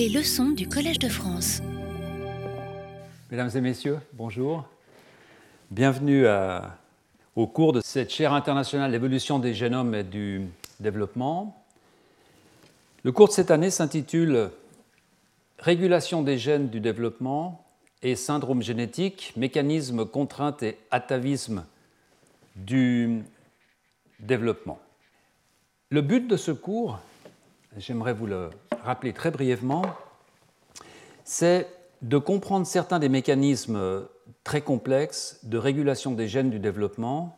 Les leçons du Collège de France. Mesdames et messieurs, bonjour. Bienvenue au cours de cette chaire internationale d'évolution des génomes et du développement. Le cours de cette année s'intitule Régulation des gènes du développement et syndrome génétique, mécanismes, contraintes et atavisme du développement. Le but de ce cours, j'aimerais vous le rappeler très brièvement, c'est de comprendre certains des mécanismes très complexes de régulation des gènes du développement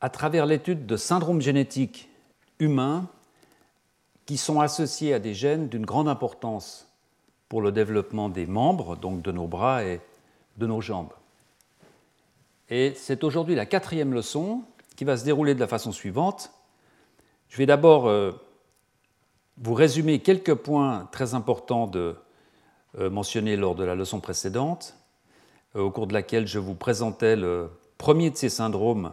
à travers l'étude de syndromes génétiques humains qui sont associés à des gènes d'une grande importance pour le développement des membres, donc de nos bras et de nos jambes. Et c'est aujourd'hui la quatrième leçon qui va se dérouler de la façon suivante. Je vais d'abord euh, vous résumer quelques points très importants de, euh, mentionnés lors de la leçon précédente, euh, au cours de laquelle je vous présentais le premier de ces syndromes,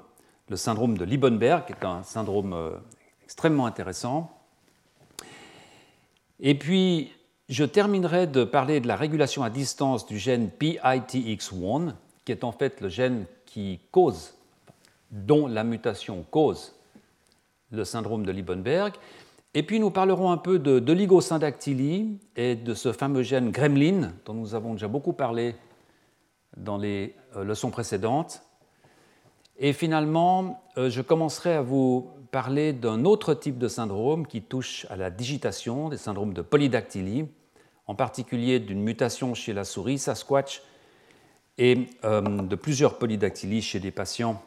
le syndrome de Liebenberg, qui est un syndrome extrêmement intéressant. Et puis, je terminerai de parler de la régulation à distance du gène PITX1, qui est en fait le gène qui cause, dont la mutation cause le syndrome de Liebenberg. Et puis nous parlerons un peu de, de et de ce fameux gène gremlin dont nous avons déjà beaucoup parlé dans les euh, leçons précédentes. Et finalement, euh, je commencerai à vous parler d'un autre type de syndrome qui touche à la digitation, des syndromes de polydactylie, en particulier d'une mutation chez la souris Sasquatch et euh, de plusieurs polydactylies chez des patients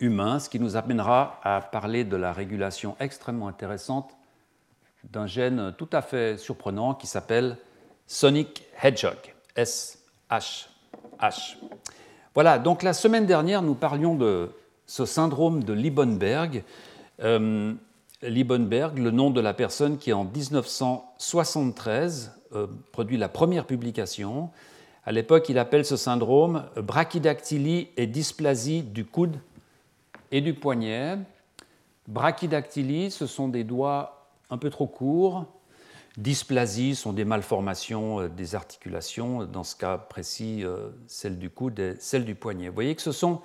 humains, ce qui nous amènera à parler de la régulation extrêmement intéressante d'un gène tout à fait surprenant qui s'appelle Sonic Hedgehog, SHH. Voilà, donc la semaine dernière, nous parlions de ce syndrome de Liebenberg. Euh, Liebenberg, le nom de la personne qui en 1973 euh, produit la première publication. À l'époque, il appelle ce syndrome brachydactylie et dysplasie du coude et du poignet. Brachydactylie, ce sont des doigts un peu trop courts. Dysplasie sont des malformations euh, des articulations, dans ce cas précis, euh, celle du coude et celle du poignet. Vous voyez que ce sont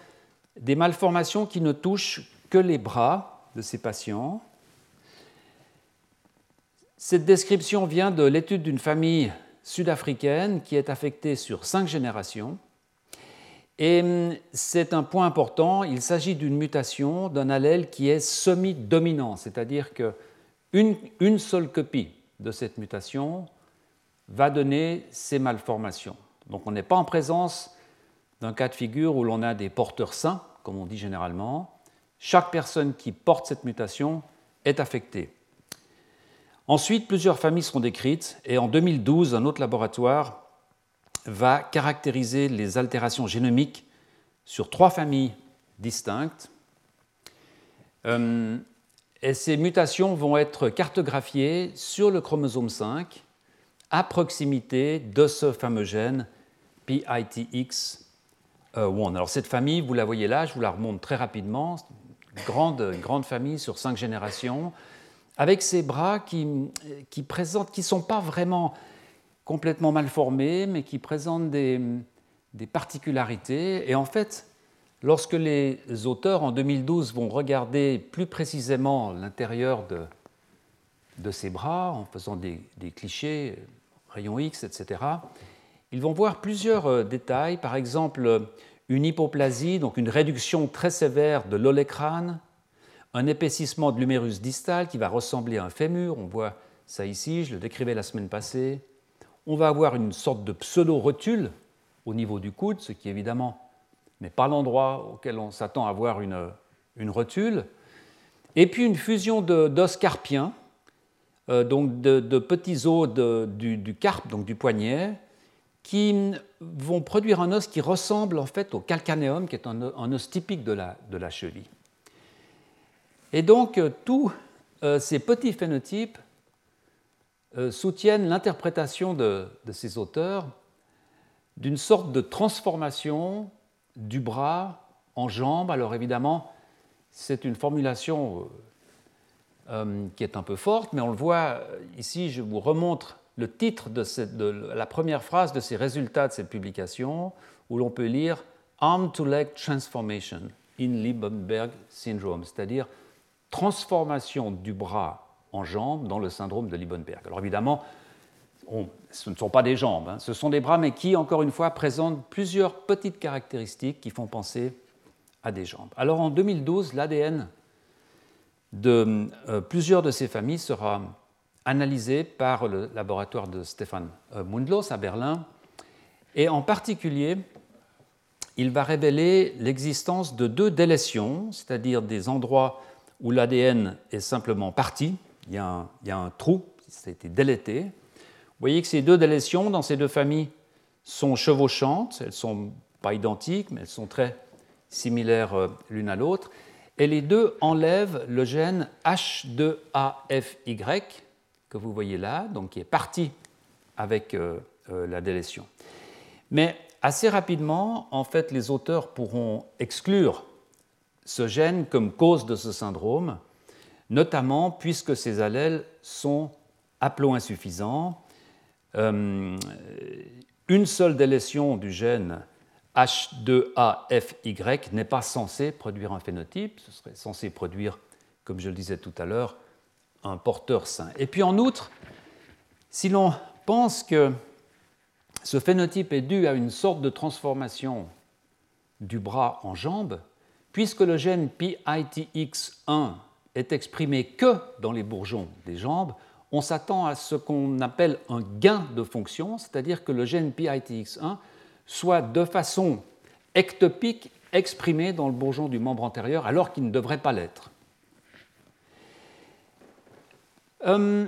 des malformations qui ne touchent que les bras de ces patients. Cette description vient de l'étude d'une famille sud-africaine qui est affectée sur cinq générations. Et hum, c'est un point important, il s'agit d'une mutation d'un allèle qui est semi-dominant, c'est-à-dire qu'une une seule copie de cette mutation va donner ces malformations. Donc on n'est pas en présence d'un cas de figure où l'on a des porteurs sains, comme on dit généralement. Chaque personne qui porte cette mutation est affectée. Ensuite, plusieurs familles seront décrites et en 2012, un autre laboratoire va caractériser les altérations génomiques sur trois familles distinctes. Euh, et ces mutations vont être cartographiées sur le chromosome 5 à proximité de ce fameux gène PITX1. Alors cette famille, vous la voyez là, je vous la remonte très rapidement, grande, grande famille sur cinq générations avec ces bras qui, qui présentent, qui ne sont pas vraiment complètement mal formés, mais qui présentent des, particularités. Et en fait, lorsque les auteurs en 2012 vont regarder plus précisément l'intérieur de, de ces bras, en faisant des, des, clichés, rayons X, etc., ils vont voir plusieurs euh, détails, par exemple une hypoplasie, donc une réduction très sévère de l'olécrane, un épaississement de l'humérus distal qui va ressembler à un fémur, on voit ça ici, je le décrivais la semaine passée. On va avoir une sorte de pseudo-rotule au niveau du coude, ce qui évidemment n'est pas l'endroit auquel on s'attend à voir une, une, rotule. Et puis une fusion d'os carpiens, euh, donc de, petits os du, carpe, donc du poignet, qui vont produire un os qui ressemble en fait au calcanéum, qui est un, os typique de la, cheville. Et donc, euh, tous euh, ces petits phénotypes soutiennent l'interprétation de, ces auteurs d'une sorte de transformation du bras en jambe. Alors évidemment, c'est une formulation qui est un peu forte, mais on le voit ici, je vous remontre le titre de, la première phrase de ces résultats de cette publication, où l'on peut lire Arm to leg transformation in Liebenberg syndrome, c'est-à-dire transformation du bras en jambe dans le syndrome de Liebenberg. Alors évidemment, ce ne sont pas des jambes, hein. ce sont des bras, mais qui, encore une fois, présentent plusieurs petites caractéristiques qui font penser à des jambes. Alors en 2012, l'ADN de euh, plusieurs de ces familles sera analysé par le laboratoire de Stefan euh, Mundlos à Berlin, et en particulier, il va révéler l'existence de deux délétions, c'est-à-dire des endroits où l'ADN est simplement parti, il y, a un, trou, ça a été délété, vous voyez que ces deux délétions dans ces deux familles sont chevauchantes, elles ne sont pas identiques, mais elles sont très similaires euh, l'une à l'autre. Et les deux enlèvent le gène H2AFY que vous voyez là, donc qui est parti avec euh, euh, la délétion. Mais assez rapidement, en fait, les auteurs pourront exclure ce gène comme cause de ce syndrome, notamment puisque ces allèles sont haplo-insuffisants euh, une seule délétion du gène H2AFY n'est pas censée produire un phénotype, ce serait censé produire, comme je le disais tout à l'heure, un porteur sain. Et puis en outre, si l'on pense que ce phénotype est dû à une sorte de transformation du bras en jambe, puisque le gène PITX1 est exprimé que dans les bourgeons des jambes, on s'attend à ce qu'on appelle un gain de fonction, c'est-à-dire que le gène PITX1 soit de façon ectopique exprimé dans le bourgeon du membre antérieur alors qu'il ne devrait pas l'être. Euh,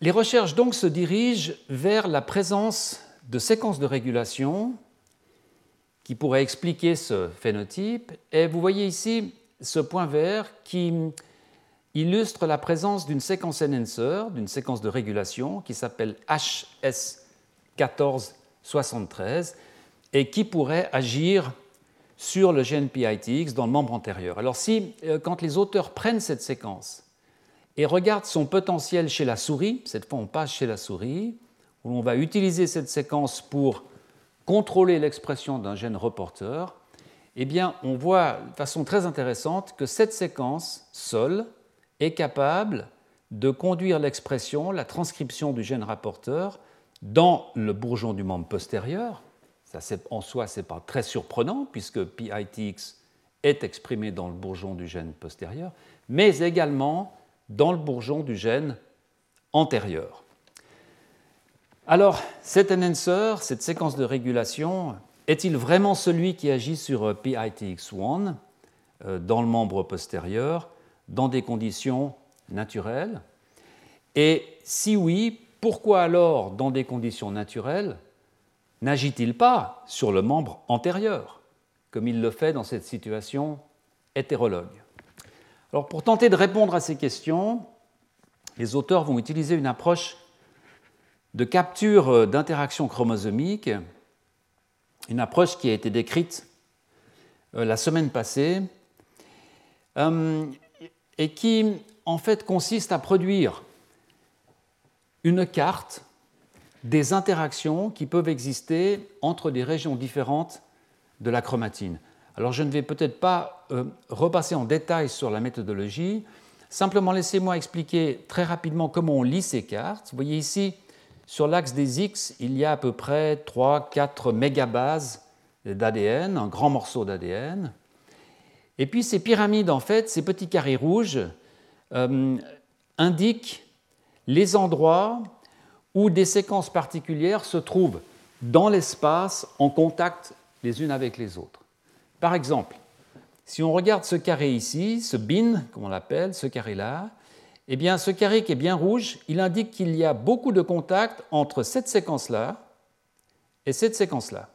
les recherches donc se dirigent vers la présence de séquences de régulation qui pourraient expliquer ce phénotype. Et vous voyez ici ce point vert qui illustre la présence d'une séquence enhancer, d'une séquence de régulation qui s'appelle HS1473 et qui pourrait agir sur le gène PITX dans le membre antérieur. Alors si, euh, quand les auteurs prennent cette séquence et regardent son potentiel chez la souris, cette fois on passe chez la souris, où on va utiliser cette séquence pour contrôler l'expression d'un gène reporter, eh on voit de façon très intéressante que cette séquence seule est capable de conduire l'expression, la transcription du gène rapporteur dans le bourgeon du membre postérieur. Ça, en soi, ce n'est pas très surprenant puisque PITX est exprimé dans le bourgeon du gène postérieur, mais également dans le bourgeon du gène antérieur. Alors, cet enhancer, cette séquence de régulation, est-il vraiment celui qui agit sur PITX1 euh, dans le membre postérieur dans des conditions naturelles? Et si oui, pourquoi alors, dans des conditions naturelles, n'agit-il pas sur le membre antérieur, comme il le fait dans cette situation hétérologue? Alors, pour tenter de répondre à ces questions, les auteurs vont utiliser une approche de capture d'interactions chromosomiques, une approche qui a été décrite euh, la semaine passée. Euh, et qui en fait consiste à produire une carte des interactions qui peuvent exister entre des régions différentes de la chromatine. Alors je ne vais peut-être pas euh, repasser en détail sur la méthodologie, simplement laissez-moi expliquer très rapidement comment on lit ces cartes. Vous voyez ici, sur l'axe des X, il y a à peu près 3-4 mégabases d'ADN, un grand morceau d'ADN. Et puis ces pyramides, en fait, ces petits carrés rouges, euh, indiquent les endroits où des séquences particulières se trouvent dans l'espace en contact les unes avec les autres. Par exemple, si on regarde ce carré ici, ce bin, comme on l'appelle, ce carré-là, eh bien, ce carré qui est bien rouge, il indique qu'il y a beaucoup de contacts entre cette séquence-là et cette séquence-là.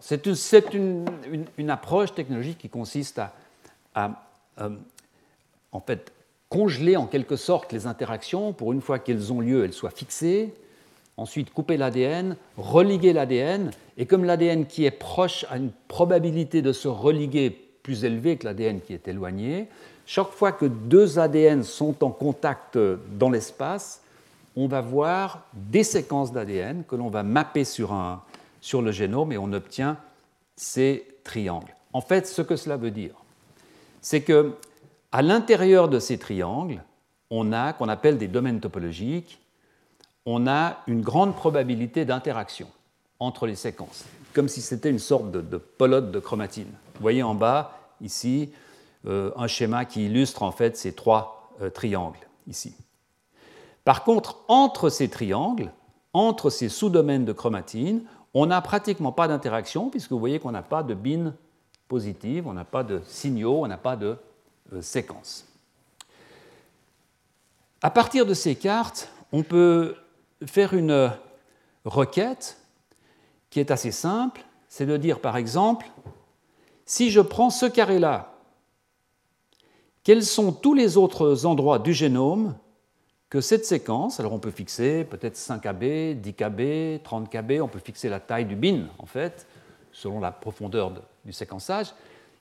C'est une, approche technologique qui consiste à, euh, en fait, congeler en quelque sorte les interactions pour une fois qu'elles ont lieu, elles soient fixées, ensuite couper l'ADN, religuer l'ADN, et comme l'ADN qui est proche a une probabilité de se religuer plus élevée que l'ADN qui est éloigné, chaque fois que deux ADN sont en contact dans l'espace, on va voir des séquences d'ADN que l'on va mapper sur, le génome et on obtient ces triangles. En fait, ce que cela veut dire, c'est que à l'intérieur de ces triangles, on a, qu'on appelle des domaines topologiques, on a une grande probabilité d'interaction entre les séquences, comme si c'était une sorte de, pelote de chromatine. Vous voyez en bas, ici, euh, un schéma qui illustre en fait ces trois euh, triangles, ici. Par contre, entre ces triangles, entre ces sous-domaines de chromatine, on n'a pratiquement pas d'interaction, puisque vous voyez qu'on n'a pas de bin positive, on n'a pas de signaux, on n'a pas de euh, séquence. À partir de ces cartes, on peut faire une requête qui est assez simple, c'est de dire par exemple, si je prends ce carré-là, quels sont tous les autres endroits du génome que cette séquence, alors on peut fixer peut-être 5 KB, 10 KB, 30 KB, on peut fixer la taille du bin en fait, selon la profondeur du séquençage,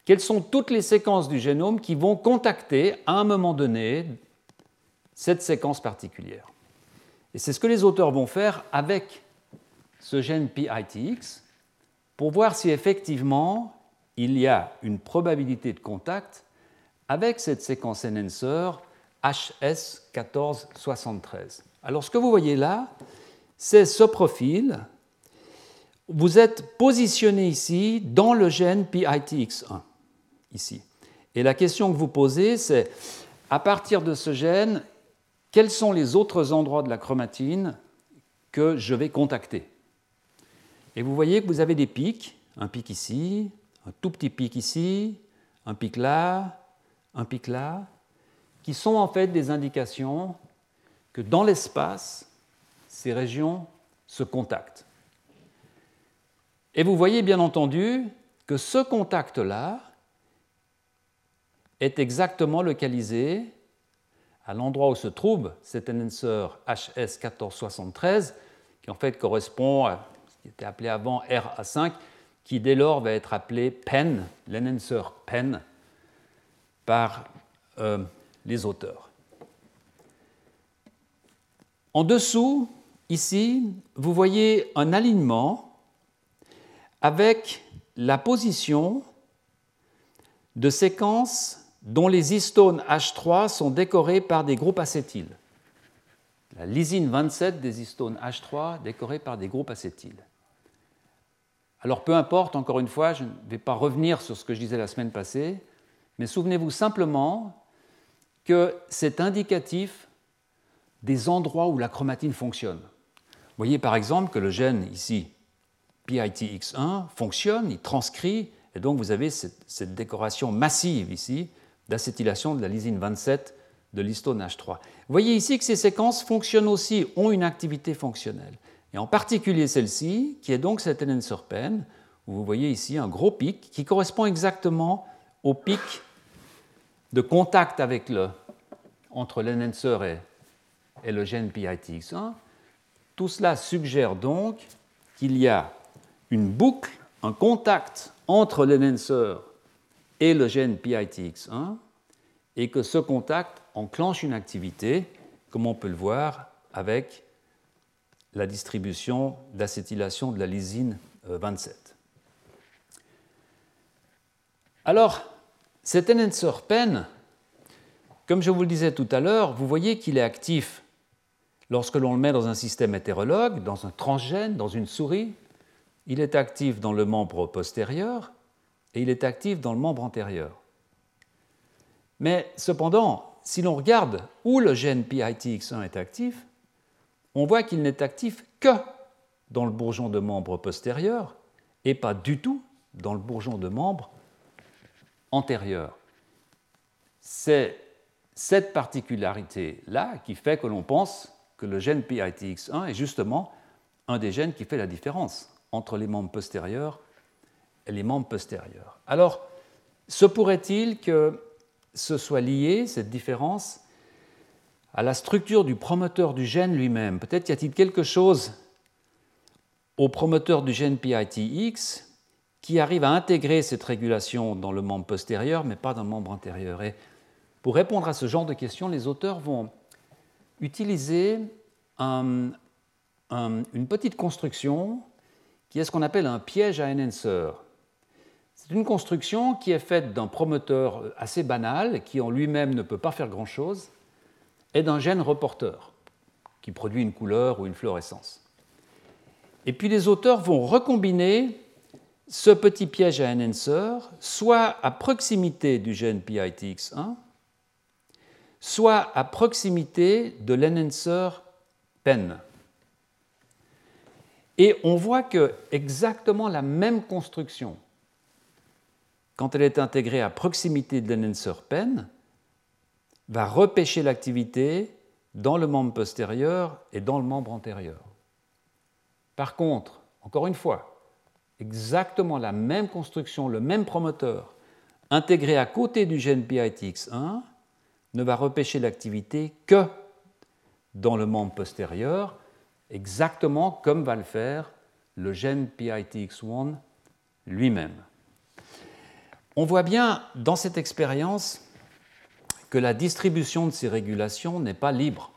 quelles sont toutes les séquences du génome qui vont contacter à un moment donné cette séquence particulière? Et c'est ce que les auteurs vont faire avec ce gène PITX pour voir si effectivement il y a une probabilité de contact avec cette séquence enhancer HS1473. Alors ce que vous voyez là, c'est ce profil. Vous êtes positionné ici dans le gène PITX1, ici. Et la question que vous posez, c'est à partir de ce gène, quels sont les autres endroits de la chromatine que je vais contacter? Et vous voyez que vous avez des pics, un pic ici, un tout petit pic ici, un pic là, un pic là, qui sont en fait des indications que dans l'espace, ces régions se contactent. Et vous voyez bien entendu que ce contact-là est exactement localisé à l'endroit où se trouve cet enhancer HS1473, qui en fait correspond à ce qui était appelé avant RA5, qui dès lors va être appelé PEN, l'enhancer PEN, par euh, les auteurs. En dessous, ici, vous voyez un alignement avec la position de séquences dont les histones H3 sont décorés par des groupes acétyles. La lysine 27 des histones H3 décorés par des groupes acétyles. Alors peu importe, encore une fois, je ne vais pas revenir sur ce que je disais la semaine passée, mais souvenez-vous simplement que c'est indicatif des endroits où la chromatine fonctionne. Vous voyez par exemple que le gène ici, PITX1, fonctionne, il transcrit, et donc vous avez cette, décoration massive ici d'acétylation de la lysine 27 de l'histone H3. Vous voyez ici que ces séquences fonctionnent aussi, ont une activité fonctionnelle. Et en particulier celle-ci, qui est donc cette enancerpène, où vous voyez ici un gros pic qui correspond exactement au pic de contact entre l'enhancer et, le gène PITX1. Tout cela suggère donc qu'il y a une boucle, un contact entre l'enhancer et le gène PITX1 et que ce contact enclenche une activité, comme on peut le voir avec la distribution d'acétylation de la lysine 27. Euh, Alors, cet enhancer PEN, comme je vous le disais tout à l'heure, vous voyez qu'il est actif lorsque l'on le met dans un système hétérologue, dans un transgène, dans une souris. Il est actif dans le membre postérieur, et il est actif dans le membre antérieur. Mais cependant, si l'on regarde où le gène PITX1 est actif, on voit qu'il n'est actif que dans le bourgeon de membre postérieur et pas du tout dans le bourgeon de membre antérieur. C'est cette particularité-là qui fait que l'on pense que le gène PITX1 est justement un des gènes qui fait la différence entre les membres postérieurs les membres postérieurs. Alors, se pourrait-il que ce soit lié, cette différence, à la structure du promoteur du gène lui-même? Peut-être y a-t-il quelque chose au promoteur du gène PITX qui arrive à intégrer cette régulation dans le membre postérieur, mais pas dans le membre antérieur. Et pour répondre à ce genre de questions, les auteurs vont utiliser une petite construction qui est ce qu'on appelle un piège à enhancer. C'est une construction qui est faite d'un promoteur assez banal, qui en lui-même ne peut pas faire grand-chose, et d'un gène reporter, qui produit une couleur ou une fluorescence. Et puis les auteurs vont recombiner ce petit piège à enhancer, soit à proximité du gène PITX1, soit à proximité de l'enhancer PEN. Et on voit que exactement la même construction, quand elle est intégrée à proximité de l'enhancer PEN, va repêcher l'activité dans le membre postérieur et dans le membre antérieur. Par contre, encore une fois, exactement la même construction, le même promoteur, intégré à côté du gène PITX1, ne va repêcher l'activité que dans le membre postérieur, exactement comme va le faire le gène PITX1 lui-même. On voit bien dans cette expérience que la distribution de ces régulations n'est pas libre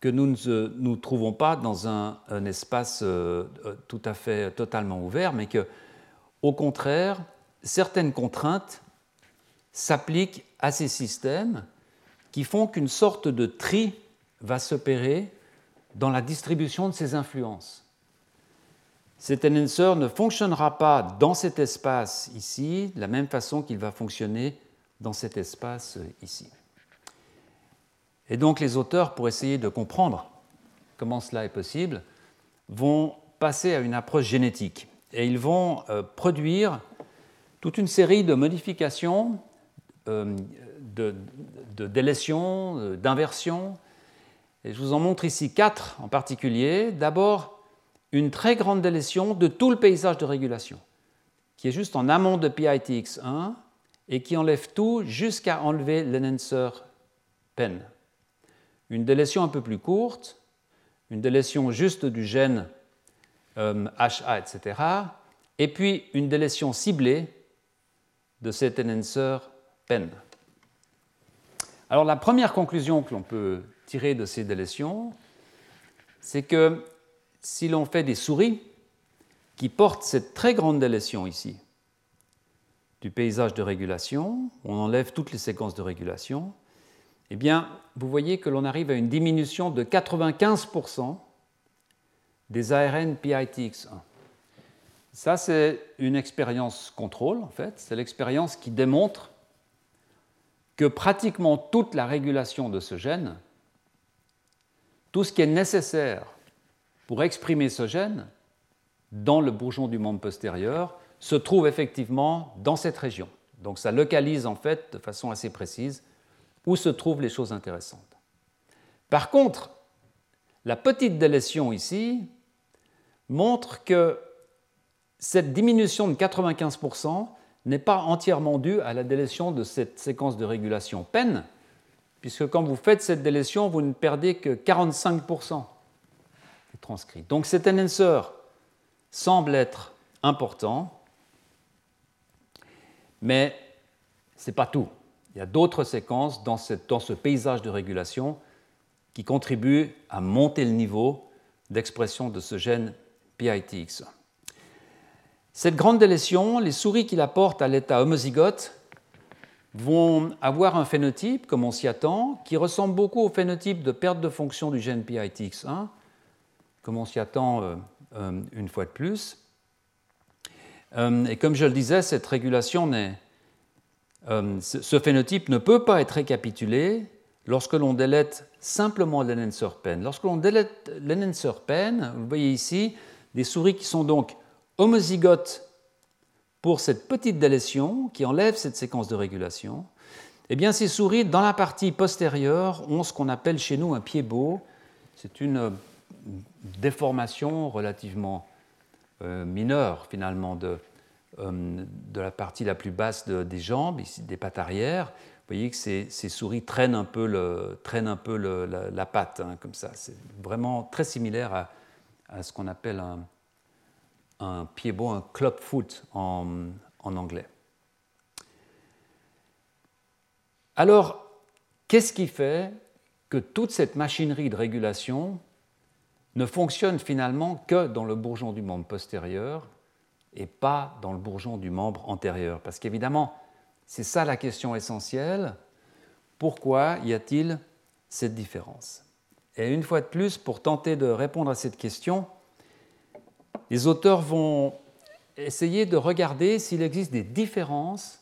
que nous ne nous trouvons pas dans un, espace euh, euh, tout à fait totalement ouvert, mais que, au contraire, certaines contraintes s'appliquent à ces systèmes qui font qu'une sorte de tri va s'opérer dans la distribution de ces influences. Cet enhancer ne fonctionnera pas dans cet espace ici de la même façon qu'il va fonctionner dans cet espace ici. Et donc les auteurs, pour essayer de comprendre comment cela est possible, vont passer à une approche génétique. Et ils vont euh, produire toute une série de modifications, euh, de, délétions, d'inversions. Et je vous en montre ici quatre en particulier. D'abord, une très grande délétion de tout le paysage de régulation, qui est juste en amont de PITX1 et qui enlève tout jusqu'à enlever l'enhancer pen une délétion un peu plus courte, une délétion juste du gène HA, etc., et puis une délétion ciblée de cet enhancer PEN. Alors la première conclusion que l'on peut tirer de ces délétions, c'est que si l'on fait des souris qui portent cette très grande délétion ici, du paysage de régulation, on enlève toutes les séquences de régulation, eh bien, vous voyez que l'on arrive à une diminution de 95% des ARN PITX1. Ça, c'est une expérience contrôle, en fait. C'est l'expérience qui démontre que pratiquement toute la régulation de ce gène, tout ce qui est nécessaire pour exprimer ce gène dans le bourgeon du membre postérieur, se trouve effectivement dans cette région. Donc ça localise en fait de façon assez précise où se trouvent les choses intéressantes. Par contre, la petite délétion ici montre que cette diminution de 95% n'est pas entièrement due à la délétion de cette séquence de régulation PEN, puisque quand vous faites cette délétion, vous ne perdez que 45% des transcrits. Donc cet enhancer semble être important, mais ce n'est pas tout. Il y a d'autres séquences dans, ce paysage de régulation qui contribuent à monter le niveau d'expression de ce gène PITX. Cette grande délétion, les souris qui la portent à l'état homozygote vont avoir un phénotype, comme on s'y attend, qui ressemble beaucoup au phénotype de perte de fonction du gène PITX1, comme on s'y attend euh, euh, une fois de plus. Euh, et comme je le disais, cette régulation n'est ce phénotype ne peut pas être récapitulé lorsque l'on délète simplement l'enhancer pen. Lorsque l'on délète l'enhancer pen, vous voyez ici des souris qui sont donc homozygotes pour cette petite délétion qui enlève cette séquence de régulation. Eh bien, ces souris, dans la partie postérieure, ont ce qu'on appelle chez nous un pied beau. C'est une déformation relativement euh, mineure, finalement, de, euh, de la partie la plus basse des jambes, ici des pattes arrière. Vous voyez que ces, souris traînent un peu, la, patte, hein, comme ça. C'est vraiment très similaire à, ce qu'on appelle un, un pied-beau, un clubfoot en, en anglais. Alors, qu'est-ce qui fait que toute cette machinerie de régulation ne fonctionne finalement que dans le bourgeon du membre postérieur et pas dans le bourgeon du membre antérieur. Parce qu'évidemment, c'est ça la question essentielle. Pourquoi y a-t-il cette différence? Et une fois de plus, pour tenter de répondre à cette question, les auteurs vont essayer de regarder s'il existe des différences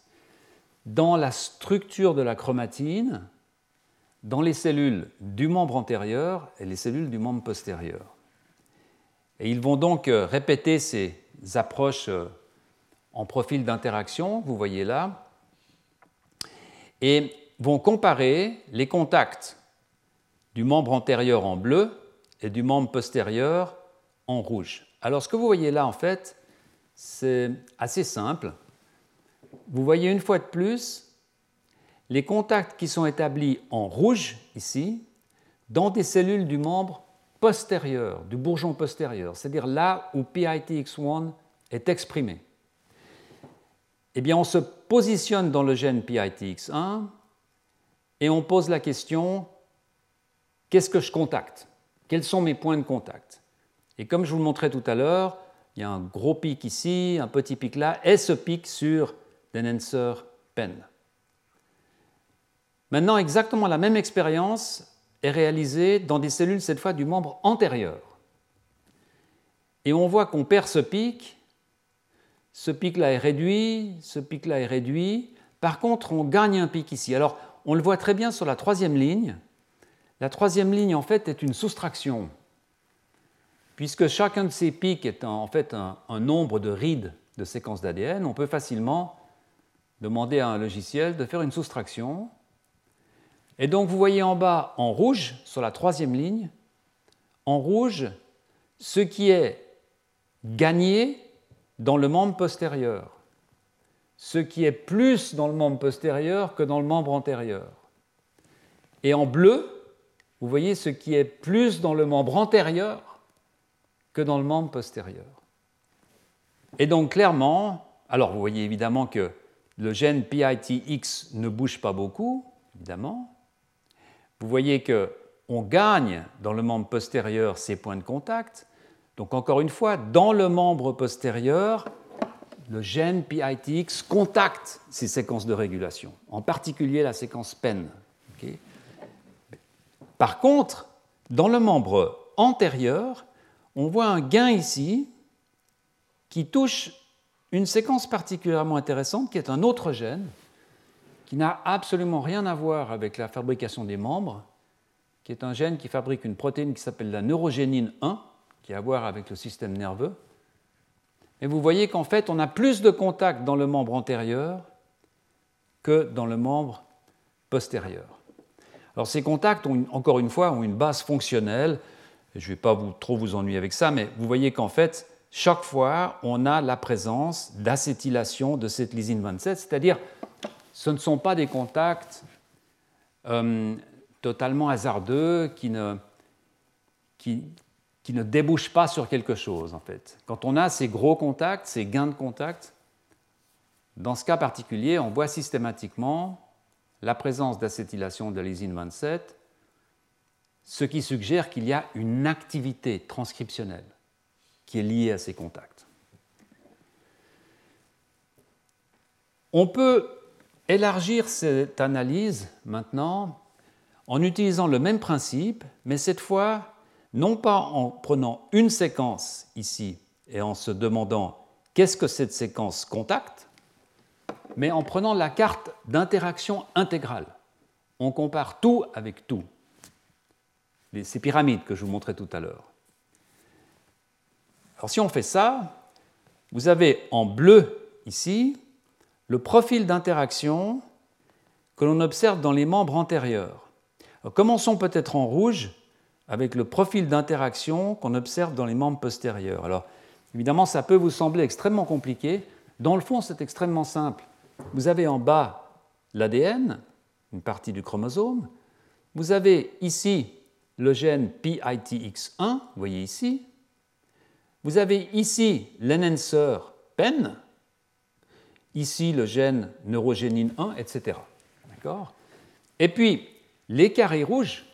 dans la structure de la chromatine dans les cellules du membre antérieur et les cellules du membre postérieur. Et ils vont donc euh, répéter ces approches euh, en profil d'interaction, vous voyez là, et vont comparer les contacts du membre antérieur en bleu et du membre postérieur en rouge. Alors ce que vous voyez là, en fait, c'est assez simple. Vous voyez une fois de plus les contacts qui sont établis en rouge ici dans des cellules du membre postérieur, du bourgeon postérieur, c'est-à-dire là où PITX1 est exprimé. Eh bien, on se positionne dans le gène PITX1 et on pose la question qu'est-ce que je contacte? Quels sont mes points de contact? Et comme je vous le montrais tout à l'heure, il y a un gros pic ici, un petit pic là, et ce pic sur l'enhancer pen. Maintenant, exactement la même expérience est réalisée dans des cellules, cette fois du membre antérieur. Et on voit qu'on perd ce pic, ce pic-là est réduit, ce pic-là est réduit. Par contre, on gagne un pic ici. Alors, on le voit très bien sur la troisième ligne. La troisième ligne, en fait, est une soustraction, puisque chacun de ces pics est en fait un, un nombre de rides de séquences d'ADN, on peut facilement demander à un logiciel de faire une soustraction et donc vous voyez en bas en rouge, sur la troisième ligne, en rouge, ce qui est gagné dans le membre postérieur, ce qui est plus dans le membre postérieur que dans le membre antérieur. Et en bleu, vous voyez ce qui est plus dans le membre antérieur que dans le membre postérieur. Et donc clairement, alors vous voyez évidemment que le gène PITX ne bouge pas beaucoup, évidemment, vous voyez qu'on gagne dans le membre postérieur ces points de contact. Donc encore une fois, dans le membre postérieur, le gène PITX contacte ces séquences de régulation, en particulier la séquence PEN. Par contre, dans le membre antérieur, on voit un gain ici qui touche une séquence particulièrement intéressante qui est un autre gène, qui n'a absolument rien à voir avec la fabrication des membres, qui est un gène qui fabrique une protéine qui s'appelle la neurogénine 1, qui a à voir avec le système nerveux. Et vous voyez qu'en fait, on a plus de contacts dans le membre antérieur que dans le membre postérieur. Alors ces contacts, ont, encore une fois, ont une base fonctionnelle. je ne vais pas trop vous ennuyer avec ça, mais vous voyez qu'en fait, chaque fois, on a la présence d'acétylation de cette lysine 27, c'est-à-dire ce ne sont pas des contacts euh, totalement hasardeux qui ne, qui, débouchent pas sur quelque chose, en fait. Quand on a ces gros contacts, ces gains de contact, dans ce cas particulier, on voit systématiquement la présence d'acétylation de lysine 27, ce qui suggère qu'il y a une activité transcriptionnelle qui est liée à ces contacts. On peut élargir cette analyse maintenant en utilisant le même principe, mais cette fois non pas en prenant une séquence ici et en se demandant qu'est-ce que cette séquence contacte, mais en prenant la carte d'interaction intégrale. On compare tout avec tout. Ces pyramides que je vous montrais tout à l'heure. Alors si on fait ça, vous avez en bleu ici le profil d'interaction que l'on observe dans les membres antérieurs. commençons peut-être en rouge avec le profil d'interaction qu'on observe dans les membres postérieurs. Alors, évidemment, ça peut vous sembler extrêmement compliqué. Dans le fond, c'est extrêmement simple. Vous avez en bas l'ADN, une partie du chromosome. Vous avez ici le gène PITX1, vous voyez ici. Vous avez ici l'enhancer PEN, ici le gène neurogénine 1, etc. D'accord? Et puis, les carrés rouges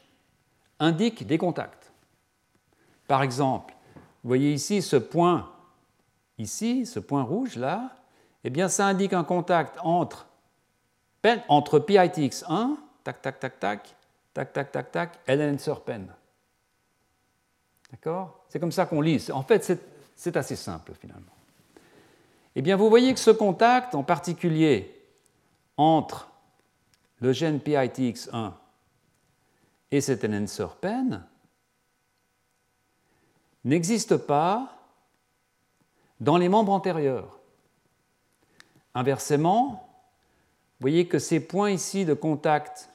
indiquent des contacts. Par exemple, vous voyez ici ce point, ici, ce point rouge là, eh bien ça indique un contact entre, entre PITX1, tac, tac, tac, tac, tac, tac, tac, tac, et l'enhancer pen. D'accord? C'est comme ça qu'on lit. En fait, c'est assez simple finalement. Eh bien, vous voyez que ce contact, en particulier entre le gène PITX1 et cet enhancer pen, n'existe pas dans les membres antérieurs. Inversement, vous voyez que ces points ici de contact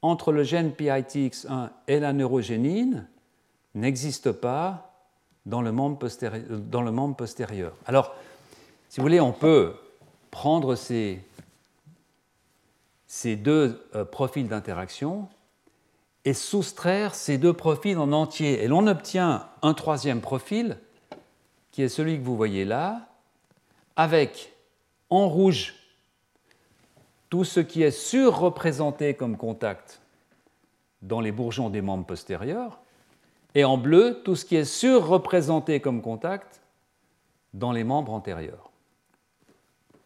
entre le gène PITX1 et la neurogénine n'existent pas dans le, membre postérieur, si vous voulez, on peut prendre ces, ces deux euh, profils d'interaction et soustraire ces deux profils en entier. Et l'on obtient un troisième profil, qui est celui que vous voyez là, avec en rouge tout ce qui est surreprésenté comme contact dans les bourgeons des membres postérieurs, et en bleu tout ce qui est surreprésenté comme contact dans les membres antérieurs.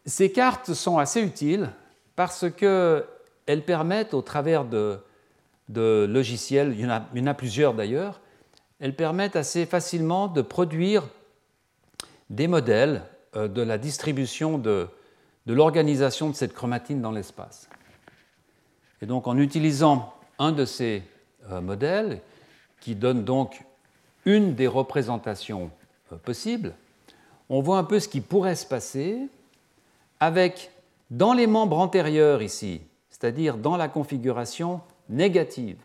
Ces cartes sont assez utiles parce qu'elles permettent, au travers de, logiciels, il y, en a, plusieurs d'ailleurs, elles permettent assez facilement de produire des modèles euh, de la distribution de, l'organisation de cette chromatine dans l'espace. Et donc en utilisant un de ces euh, modèles, qui donne donc une des représentations euh, possibles, on voit un peu ce qui pourrait se passer avec, dans les membres antérieurs ici, c'est-à-dire dans la configuration négative,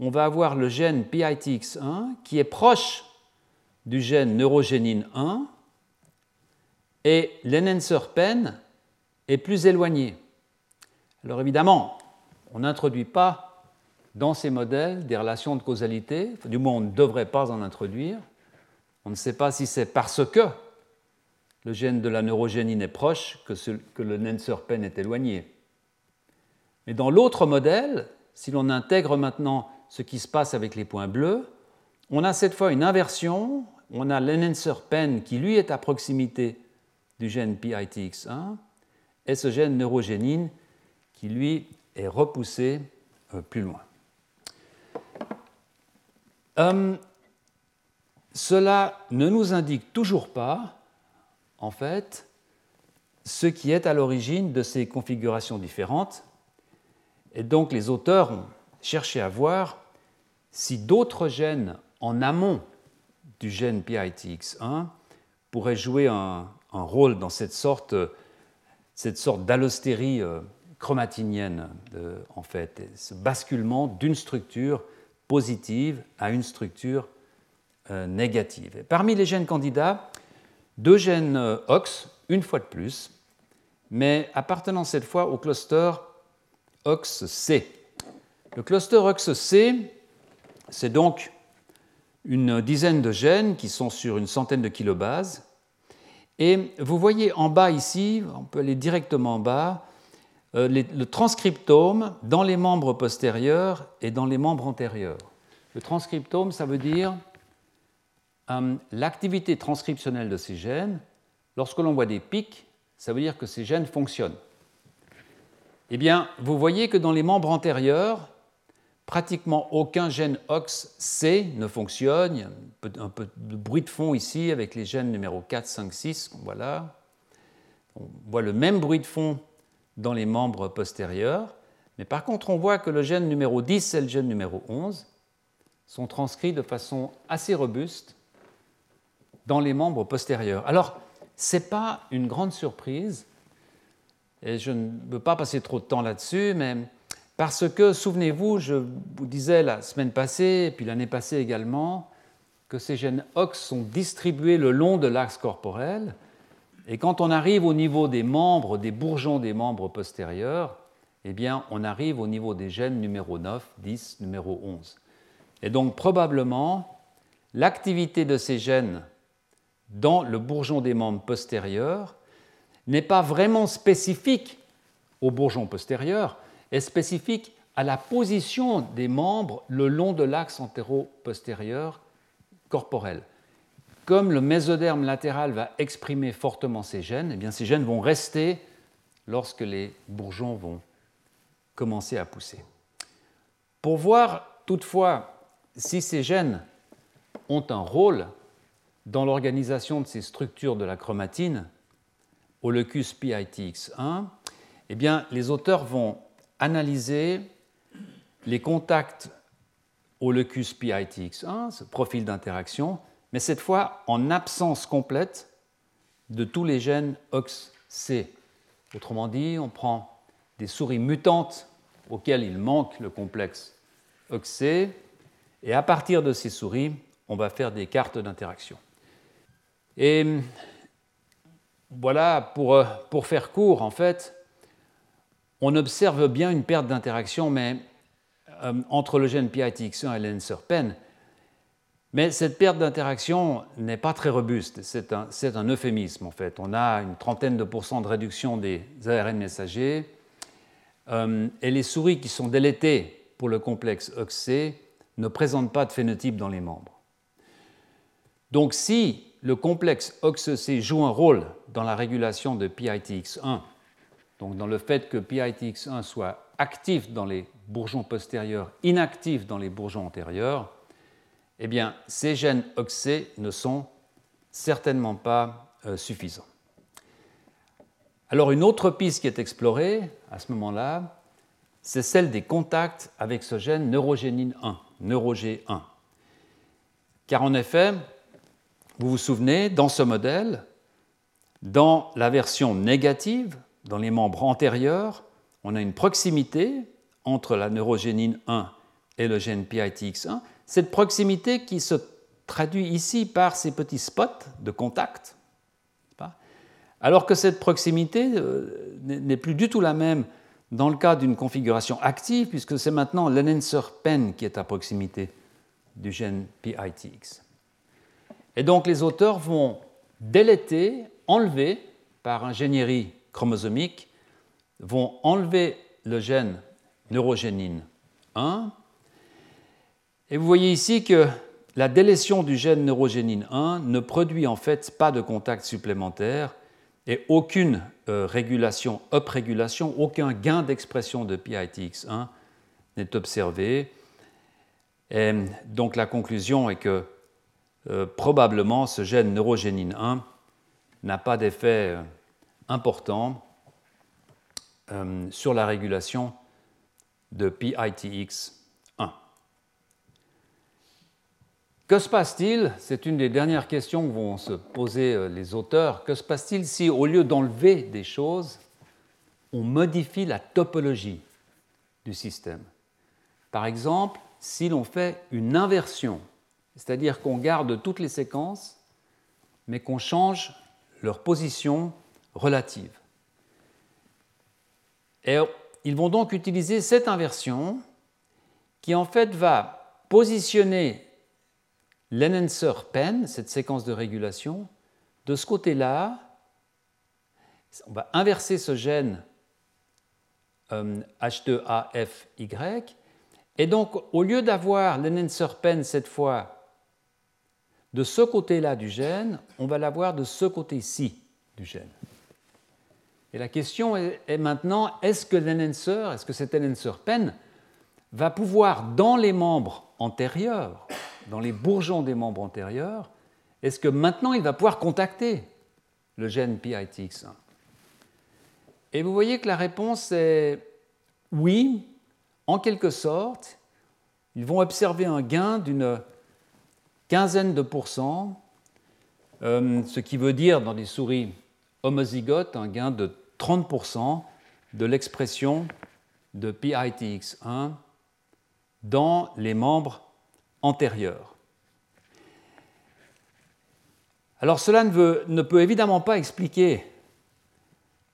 on va avoir le gène PITX1 qui est proche du gène neurogénine 1 et l'enhancer pen est plus éloigné. Alors évidemment, on n'introduit pas dans ces modèles des relations de causalité, du moins on ne devrait pas en introduire. On ne sait pas si c'est parce que le gène de la neurogénine est proche que, que le est éloigné. Mais dans l'autre modèle, si l'on intègre maintenant ce qui se passe avec les points bleus, on a cette fois une inversion. On a l'enhancer pen qui lui est à proximité du gène PITX1 et ce gène neurogénine qui lui est repoussé euh, plus loin. Euh, cela ne nous indique toujours pas, en fait, ce qui est à l'origine de ces configurations différentes. Et donc les auteurs ont cherché à voir si d'autres gènes en amont du gène PITX1 pourraient jouer un, rôle dans cette sorte, cette d'allostérie euh, chromatinienne, en fait, ce basculement d'une structure positive à une structure euh, négative. parmi les gènes candidats, deux gènes euh, OX, une fois de plus, mais appartenant cette fois au cluster OX-C. Le cluster OX-C, c'est donc une dizaine de gènes qui sont sur une centaine de kilobases. Et vous voyez en bas ici, on peut aller directement en bas, euh, le transcriptome dans les membres postérieurs et dans les membres antérieurs. Le transcriptome, ça veut dire euh, l'activité transcriptionnelle de ces gènes. Lorsque l'on voit des pics, ça veut dire que ces gènes fonctionnent. Eh bien, vous voyez que dans les membres antérieurs, pratiquement aucun gène OX-C ne fonctionne. Y a un peu de bruit de fond ici avec les gènes numéro 4, 5, 6. Voilà. On voit le même bruit de fond dans les membres postérieurs. Mais par contre, on voit que le gène numéro 10 et le gène numéro 11 sont transcrits de façon assez robuste dans les membres postérieurs. Alors, ce n'est pas une grande surprise, et je ne veux pas passer trop de temps là-dessus, mais parce que, souvenez-vous, je vous disais la semaine passée, et puis l'année passée également, que ces gènes OX sont distribués le long de l'axe corporel, et quand on arrive au niveau des membres, des bourgeons des membres postérieurs, eh bien, on arrive au niveau des gènes numéro 9, 10, numéro 11. Et donc, probablement, l'activité de ces gènes dans le bourgeon des membres postérieurs n'est pas vraiment spécifique au bourgeon postérieur, est spécifique à la position des membres le long de l'axe antéro-postérieur corporel. Comme le mésoderme latéral va exprimer fortement ces gènes, eh bien ces gènes vont rester lorsque les bourgeons vont commencer à pousser. Pour voir toutefois si ces gènes ont un rôle dans l'organisation de ces structures de la chromatine au locus PITX1, eh bien, les auteurs vont analyser les contacts au locus PITX1, ce profil d'interaction, mais cette fois en absence complète de tous les gènes OXC. Autrement dit, on prend des souris mutantes auxquelles il manque le complexe OXC, et à partir de ces souris, on va faire des cartes d'interaction. Et voilà, pour, euh, pour, faire court, en fait, on observe bien une perte d'interaction mais, euh, entre le gène PITX1 et l'enser PEN, mais cette perte d'interaction n'est pas très robuste, c'est un, un, euphémisme en fait. On a une trentaine de pourcents de réduction des ARN messagers, euh, et les souris qui sont délétées pour le complexe OXC ne présentent pas de phénotype dans les membres. Donc si le complexe OXC joue un rôle dans la régulation de PITX1, donc dans le fait que PITX1 soit actif dans les bourgeons postérieurs, inactif dans les bourgeons antérieurs, eh bien, ces gènes OXC ne sont certainement pas euh, suffisants. Alors, une autre piste qui est explorée à ce moment-là, c'est celle des contacts avec ce gène neurogénine 1, neurog1. Car en effet, vous vous souvenez, dans ce modèle, dans la version négative, dans les membres antérieurs, on a une proximité entre la neurogénine 1 et le gène PITX1. Cette proximité qui se traduit ici par ces petits spots de contact, alors que cette proximité euh, n'est plus du tout la même dans le cas d'une configuration active, puisque c'est maintenant l'enhancer PEN qui est à proximité du gène PITX. Et donc les auteurs vont déléter, enlever, par ingénierie chromosomique, vont enlever le gène neurogénine 1. Et vous voyez ici que la délétion du gène neurogénine 1 ne produit en fait pas de contact supplémentaire et aucune euh, régulation, uprégulation, aucun gain d'expression de PITX1 n'est observé. Et donc la conclusion est que euh, probablement ce gène neurogénine 1 n'a pas d'effet euh, important euh, sur la régulation de PITX1. Que se passe-t-il? C'est une des dernières questions que vont se poser les auteurs. Que se passe-t-il si, au lieu d'enlever des choses, on modifie la topologie du système? Par exemple, si l'on fait une inversion c'est-à-dire qu'on garde toutes les séquences, mais qu'on change leur position relative. Et ils vont donc utiliser cette inversion qui en fait va positionner l'enhancer pen, cette séquence de régulation, de ce côté-là. On va inverser ce gène H2AFY. Euh, Et donc, au lieu d'avoir l'enhancer pen cette fois de ce côté-là du gène, on va l'avoir de ce côté-ci du gène. Et la question est, maintenant, est-ce que l'enhancer, est-ce que cet enhancer pen va pouvoir, dans les membres antérieurs, dans les bourgeons des membres antérieurs, est-ce que maintenant il va pouvoir contacter le gène PITX1 Et vous voyez que la réponse est oui, en quelque sorte. Ils vont observer un gain d'une quinzaine de pourcents, euh, ce qui veut dire dans des souris homozygotes un gain de 30% de l'expression de PITX1 dans les membres antérieurs. Alors cela ne, peut évidemment pas expliquer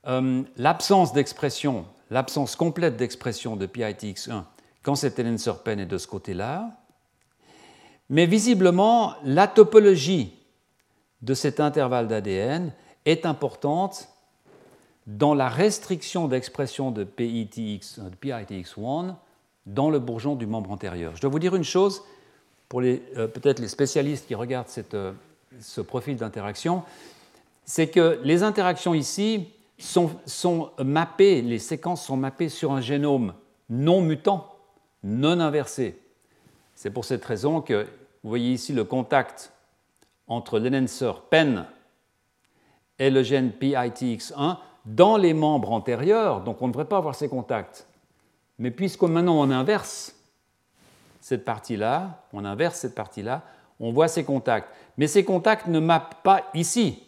euh, l'absence d'expression, l'absence complète d'expression de PITX1 quand cette enhancer pen est de ce côté-là, mais visiblement, la topologie de cet intervalle d'ADN est importante dans la restriction d'expression de PITX, 1 dans le bourgeon du membre antérieur. Je dois vous dire une chose, pour euh, peut-être les spécialistes qui regardent euh, ce profil d'interaction, c'est que les interactions ici sont, mappées, les séquences sont mappées sur un génome non mutant, non inversé. C'est pour cette raison que vous voyez ici le contact entre l'enhancer PEN et le gène PITX1 dans les membres antérieurs, donc on ne devrait pas avoir ces contacts. Mais puisque maintenant on inverse cette partie-là, on inverse cette partie-là, on voit ces contacts. Mais ces contacts ne mappent pas ici.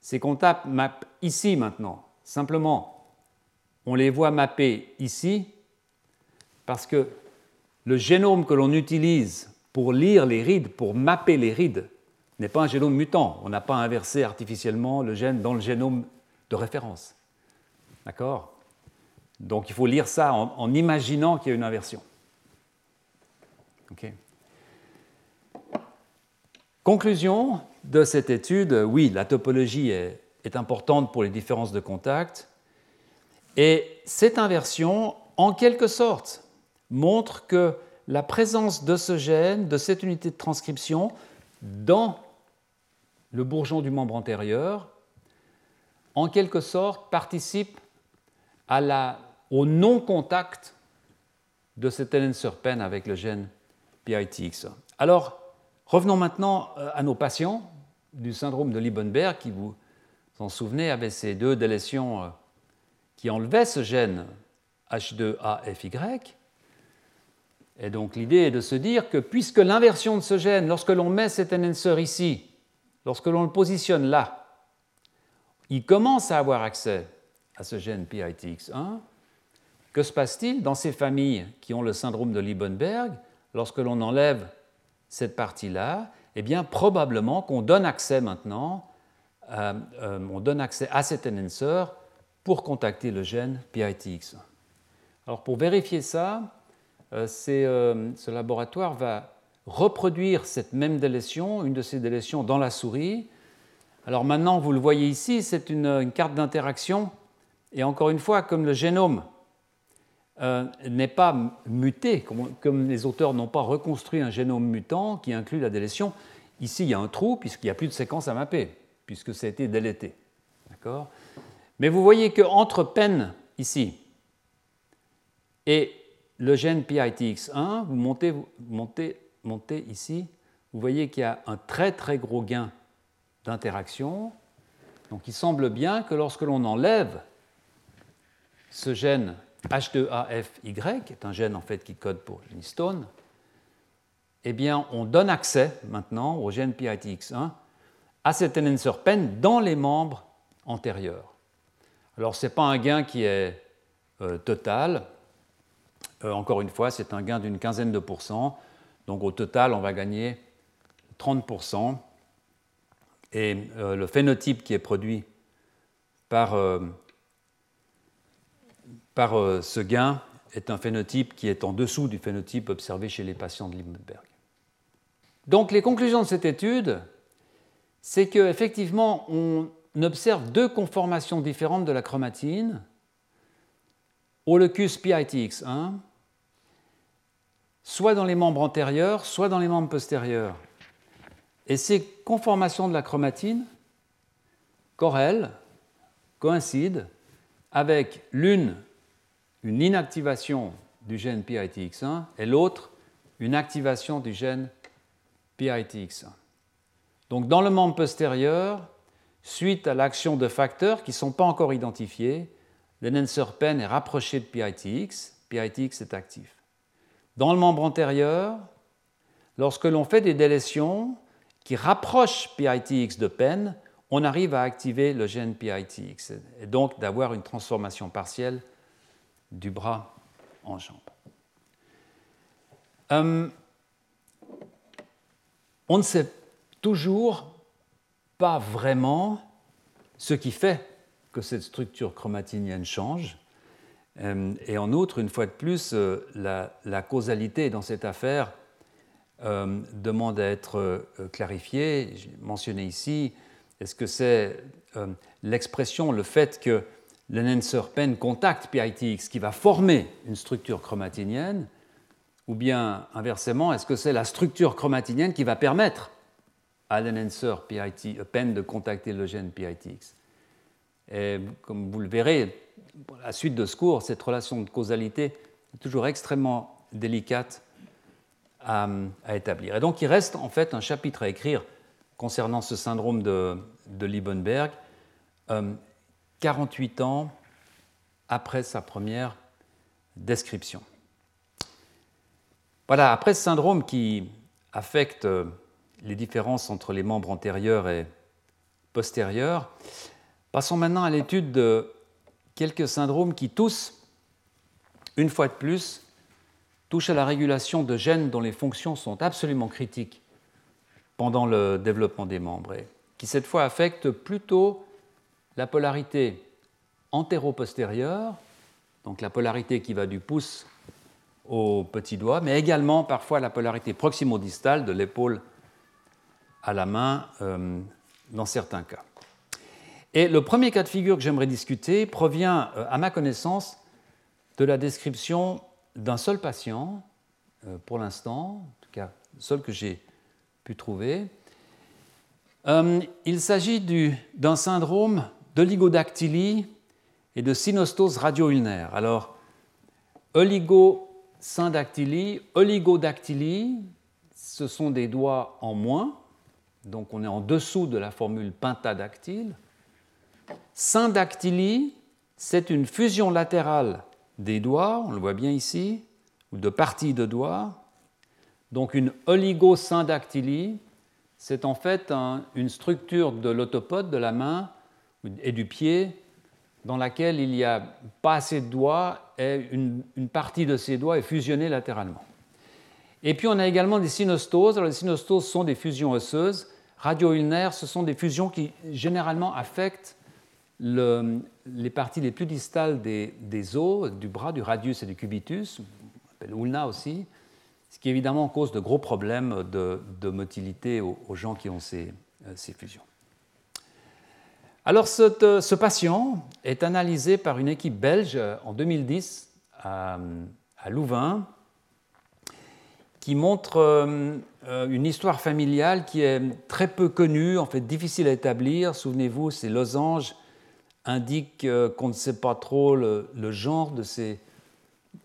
Ces contacts mappent ici maintenant. Simplement, on les voit mapper ici parce que le génome que l'on utilise pour lire les rides, pour mapper les rides, n'est pas un génome mutant. On n'a pas inversé artificiellement le gène dans le génome de référence. D'accord? Donc il faut lire ça en, imaginant qu'il y a une inversion. Conclusion de cette étude, oui, la topologie est importante pour les différences de contact. Et cette inversion, en quelque sorte, montre que la présence de ce gène, de cette unité de transcription, dans le bourgeon du membre antérieur, en quelque sorte, participe au non-contact de cet enhancer pen avec le gène PITX. Alors, revenons maintenant euh, à nos patients du syndrome de Liebenberg, qui, vous en souvenez, avaient ces deux délétions euh, qui enlevaient ce gène H2AFY. Et donc l'idée est de se dire que puisque l'inversion de ce gène, lorsque l'on met cet enhancer ici, lorsque l'on le positionne là, il commence à avoir accès à ce gène PITX1, que se passe-t-il dans ces familles qui ont le syndrome de Liebenberg lorsque l'on enlève cette partie-là? Eh bien, probablement qu'on donne accès maintenant, euh, euh, on donne accès à cet enhancer pour contacter le gène PITX1. Alors, pour vérifier ça, ce laboratoire va reproduire cette même délétion, une de ces délétions dans la souris. Alors maintenant, vous le voyez ici, c'est une, carte d'interaction. Et encore une fois, comme le génome euh, n'est pas muté, comme, les auteurs n'ont pas reconstruit un génome mutant qui inclut la délétion, ici il y a un trou puisqu'il n'y a plus de séquence à mapper, puisque ça a été délété. D'accord? Mais vous voyez qu'entre PEN ici et le gène PITX1, vous montez, ici, vous voyez qu'il y a un très très gros gain d'interaction. Donc il semble bien que lorsque l'on enlève ce gène H2AFY, qui est un gène en fait qui code pour l'histone, eh bien on donne accès maintenant au gène PITX1 à cet enhancer pen dans les membres antérieurs. Alors ce n'est pas un gain qui est euh, total. Euh, encore une fois, c'est un gain d'une quinzaine de pourcents. Donc au total, on va gagner 30%. Et euh, le phénotype qui est produit par, euh, ce gain est un phénotype qui est en dessous du phénotype observé chez les patients de Liebenberg. Donc les conclusions de cette étude, c'est qu'effectivement, on observe deux conformations différentes de la chromatine, au locus PITX1 soit dans les membres antérieurs, soit dans les membres postérieurs. Et ces conformations de la chromatine corrèlent, coïncident avec l'une, une inactivation du gène PITX1 et l'autre, une activation du gène PITX1. Donc dans le membre postérieur, suite à l'action de facteurs qui ne sont pas encore identifiés, l'enhancer pen est rapproché de PITX, PITX est actif. Dans le membre antérieur, lorsque l'on fait des délétions qui rapprochent PITX de PEN, on arrive à activer le gène PITX et donc d'avoir une transformation partielle du bras en jambe. Hum, on ne sait toujours pas vraiment ce qui fait que cette structure chromatinienne change. Euh, et en outre, une fois de plus, euh, la, causalité dans cette affaire euh, demande à être clarifiée. J'ai mentionné ici, est-ce que c'est l'expression, le fait que l'enhancer pen contacte PITX qui va former une structure chromatinienne, ou bien inversement, est-ce que c'est la structure chromatinienne qui va permettre à l'enhancer pen de contacter le gène PITX Et comme vous le verrez, à la suite de ce cours, cette relation de causalité est toujours extrêmement délicate à, établir. Et donc il reste en fait un chapitre à écrire concernant ce syndrome de, Liebenberg, 48 euh, ans après sa première description. Voilà, après ce syndrome qui affecte euh, les différences entre les membres antérieurs et postérieurs, passons maintenant à l'étude de quelques syndromes qui tous, une fois de plus, touchent à la régulation de gènes dont les fonctions sont absolument critiques pendant le développement des membres et qui cette fois affectent plutôt la polarité antéro-postérieure, donc la polarité qui va du pouce au petit doigt, mais également parfois la polarité proximo-distale de l'épaule à la main euh, dans certains cas. Et le premier cas de figure que j'aimerais discuter provient, euh, à ma connaissance, de la description d'un seul patient, euh, pour l'instant, en tout cas, seul que j'ai pu trouver. il s'agit d'un syndrome d'oligodactylie et de synostose radio-ulnaire. Alors, oligosyndactylie, oligodactylie, ce sont des doigts en moins, donc on est en dessous de la formule pentadactyle. Syndactylie, c'est une fusion latérale des doigts, on le voit bien ici, ou de parties de doigts. Donc une oligosyndactylie, c'est en fait une structure de l'autopode de la main et du pied dans laquelle il n'y a pas assez de doigts et une, partie de ces doigts est fusionnée latéralement. Et puis on a également des synostoses. Alors, les synostoses sont des fusions osseuses. Radio-ulnaires, ce sont des fusions qui généralement affectent les parties les plus distales des, os, du bras, du radius et du cubitus, on appelle ulna aussi, ce qui évidemment cause de gros problèmes de, motilité aux, gens qui ont ces fusions. Alors ce, patient est analysé par une équipe belge en 2010 à, Louvain qui montre euh, une histoire familiale qui est très peu connue, en fait difficile à établir. Souvenez-vous, ces losanges indiquent euh, qu'on ne sait pas trop le, genre de ces,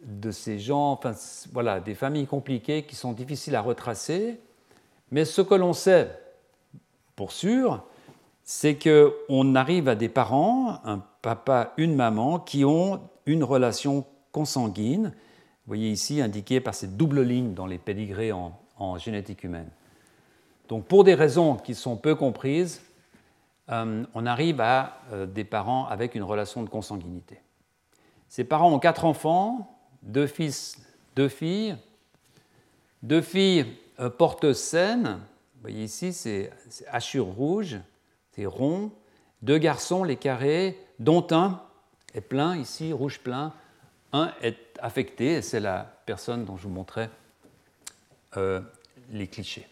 de ces gens, enfin voilà, des familles compliquées qui sont difficiles à retracer. Mais ce que l'on sait, pour sûr, c'est qu'on arrive à des parents, un papa, une maman, qui ont une relation consanguine, vous voyez ici indiquée par cette double ligne dans les pédigrés en, génétique humaine. Donc pour des raisons qui sont peu comprises, euh, on arrive à euh, des parents avec une relation de consanguinité. Ces parents ont quatre enfants, deux fils, deux filles, deux filles euh, porteuses saines, vous voyez ici c'est hachure rouge, c'est rond, deux garçons, les carrés, dont un est plein, ici, rouge plein, un est affecté, et c'est la personne dont je vous montrais euh, les clichés.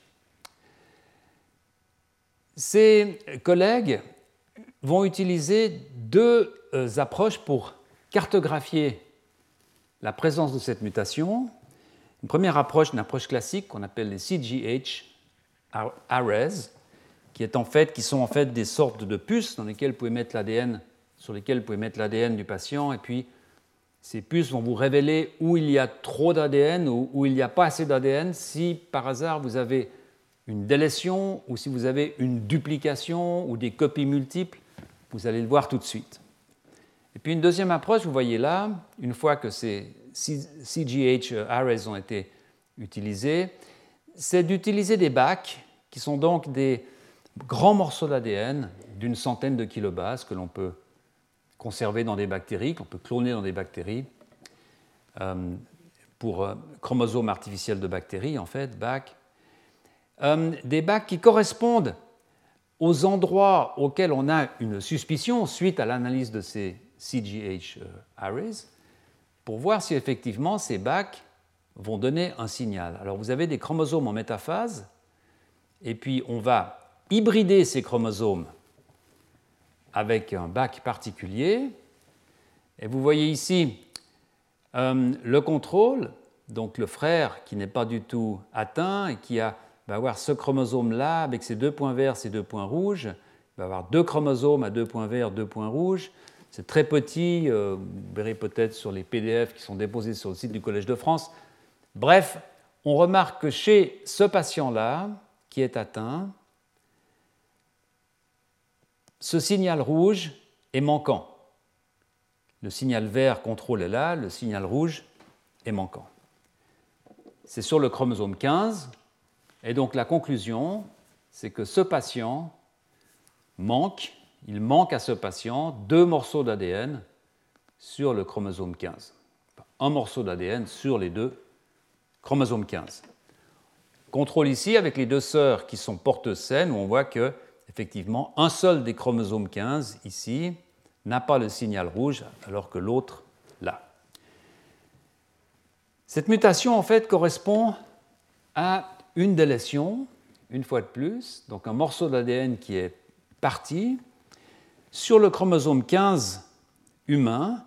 Ces collègues vont utiliser deux euh, approches pour cartographier la présence de cette mutation. Une première approche, une approche classique qu'on appelle les CGH arrays, qui, qui sont en fait des sortes de puces dans lesquelles vous pouvez mettre l'ADN, sur lesquelles vous pouvez mettre l'ADN du patient, et puis ces puces vont vous révéler où il y a trop d'ADN ou où il n'y a pas assez d'ADN. Si par hasard vous avez une délétion ou si vous avez une duplication ou des copies multiples, vous allez le voir tout de suite. Et puis une deuxième approche, vous voyez là, une fois que ces CGH arrays ont été utilisés, c'est d'utiliser des bacs qui sont donc des, grands morceaux d'ADN d'une centaine de kilobases que l'on peut conserver dans des bactéries, qu'on peut cloner dans des bactéries, euh, pour euh, chromosomes artificiels de bactéries, en fait, BAC. Euh, des BAC qui correspondent aux endroits auxquels on a une suspicion suite à l'analyse de ces CGH arrays, pour voir si effectivement ces BAC vont donner un signal. Alors vous avez des chromosomes en métaphase, et puis on va hybrider ces chromosomes avec un bac particulier, Et vous voyez ici euh, le contrôle, donc le frère qui n'est pas du tout atteint et qui a, va avoir ce chromosome-là avec ses deux points verts, ses deux points rouges. Il va avoir deux chromosomes à deux points verts, deux points rouges. C'est très petit, euh, vous verrez peut-être sur les PDF qui sont déposés sur le site du Collège de France. Bref, on remarque que chez ce patient-là, qui est atteint, ce signal rouge est manquant. Le signal vert contrôle est là, le signal rouge est manquant. C'est sur le chromosome 15, et donc la conclusion, c'est que ce patient manque, il manque à ce patient deux morceaux d'ADN sur le chromosome 15. Un morceau d'ADN sur les deux chromosomes 15. Contrôle ici avec les deux sœurs qui sont porteuses saines, où on voit que effectivement un seul des chromosomes 15 ici n'a pas le signal rouge alors que l'autre l'a. Cette mutation en fait correspond à une délétion, une fois de plus, donc un morceau d'ADN qui est parti sur le chromosome 15 humain.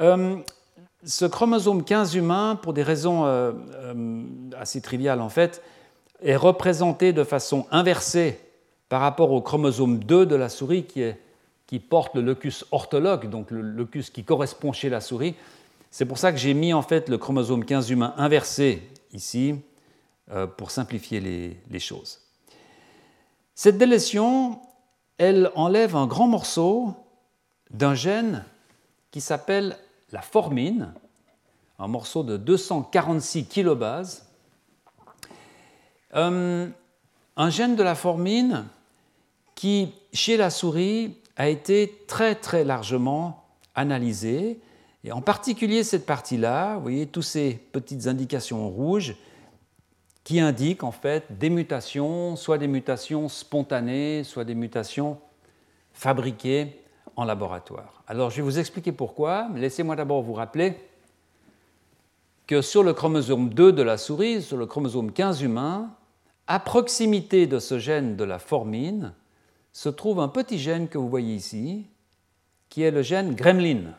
Euh, ce chromosome 15 humain, pour des raisons euh, euh, assez triviales en fait, est représenté de façon inversée par rapport au chromosome 2 de la souris qui, porte le locus orthologue, donc le locus qui correspond chez la souris. C'est pour ça que j'ai mis en fait le chromosome 15 humain inversé ici euh, pour simplifier les, choses. Cette délétion, elle enlève un grand morceau d'un gène qui s'appelle la formine, un morceau de 246 kilobases. Euh, un gène de la formine qui, chez la souris, a été très très largement analysé, et en particulier cette partie-là, vous voyez, toutes ces petites indications rouges qui indiquent en fait des mutations, soit des mutations spontanées, soit des mutations fabriquées en laboratoire. Alors je vais vous expliquer pourquoi, laissez-moi d'abord vous rappeler que sur le chromosome 2 de la souris, sur le chromosome 15 humain, à proximité de ce gène de la formine, se trouve un petit gène que vous voyez ici, qui est le gène gremlin.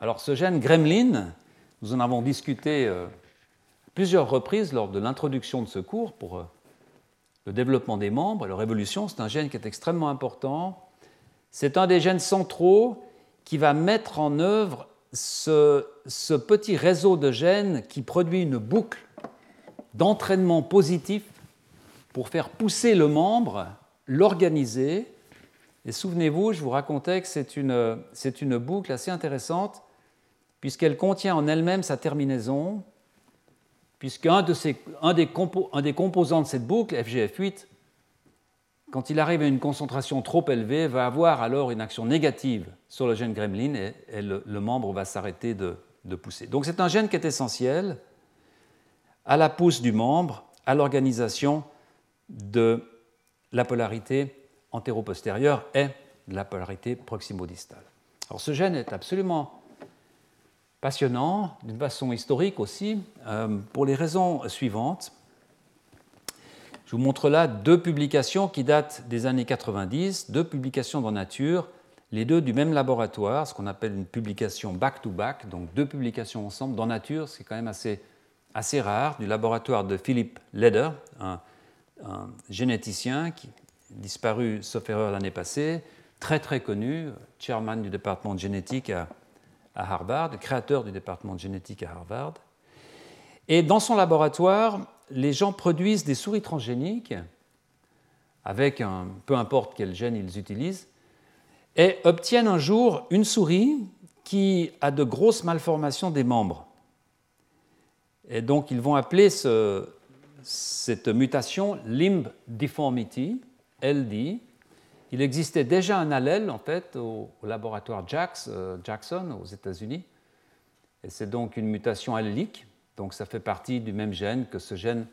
Alors ce gène gremlin, nous en avons discuté euh, plusieurs reprises lors de l'introduction de ce cours pour euh, le développement des membres leur évolution. C'est un gène qui est extrêmement important c'est un des gènes centraux qui va mettre en œuvre ce, petit réseau de gènes qui produit une boucle d'entraînement positif pour faire pousser le membre, l'organiser. Et souvenez-vous, je vous racontais que c'est une boucle assez intéressante puisqu'elle contient en elle-même sa terminaison, puisqu'un de un des, un des composants de cette boucle, FGF8, quand il arrive à une concentration trop élevée, va avoir alors une action négative sur le gène gremlin et, le, membre va s'arrêter de, pousser. Donc c'est un gène qui est essentiel à la pousse du membre, à l'organisation de la polarité antéro-postérieure et de la polarité proximo-distale. Alors ce gène est absolument passionnant, d'une façon historique aussi, euh, pour les raisons suivantes. Je vous montre là deux publications qui datent des années 90, deux publications dans Nature, les deux du même laboratoire, ce qu'on appelle une publication back-to-back, donc deux publications ensemble dans Nature, c'est quand même assez, rare, du laboratoire de Philip Leder, un, généticien qui est disparu, sauf erreur, l'année passée, très très connu, chairman du département de génétique à, à Harvard, créateur du département de génétique à Harvard. Et dans son laboratoire, les gens produisent des souris transgéniques avec peu importe quel gène ils utilisent, et obtiennent un jour une souris qui a de grosses malformations des membres. Et donc ils vont appeler cette mutation limb deformity, LD. Il existait déjà un allèle en fait au, laboratoire euh, Jackson aux États-Unis, et c'est donc une mutation allélique donc ça fait partie du même gène que ce gène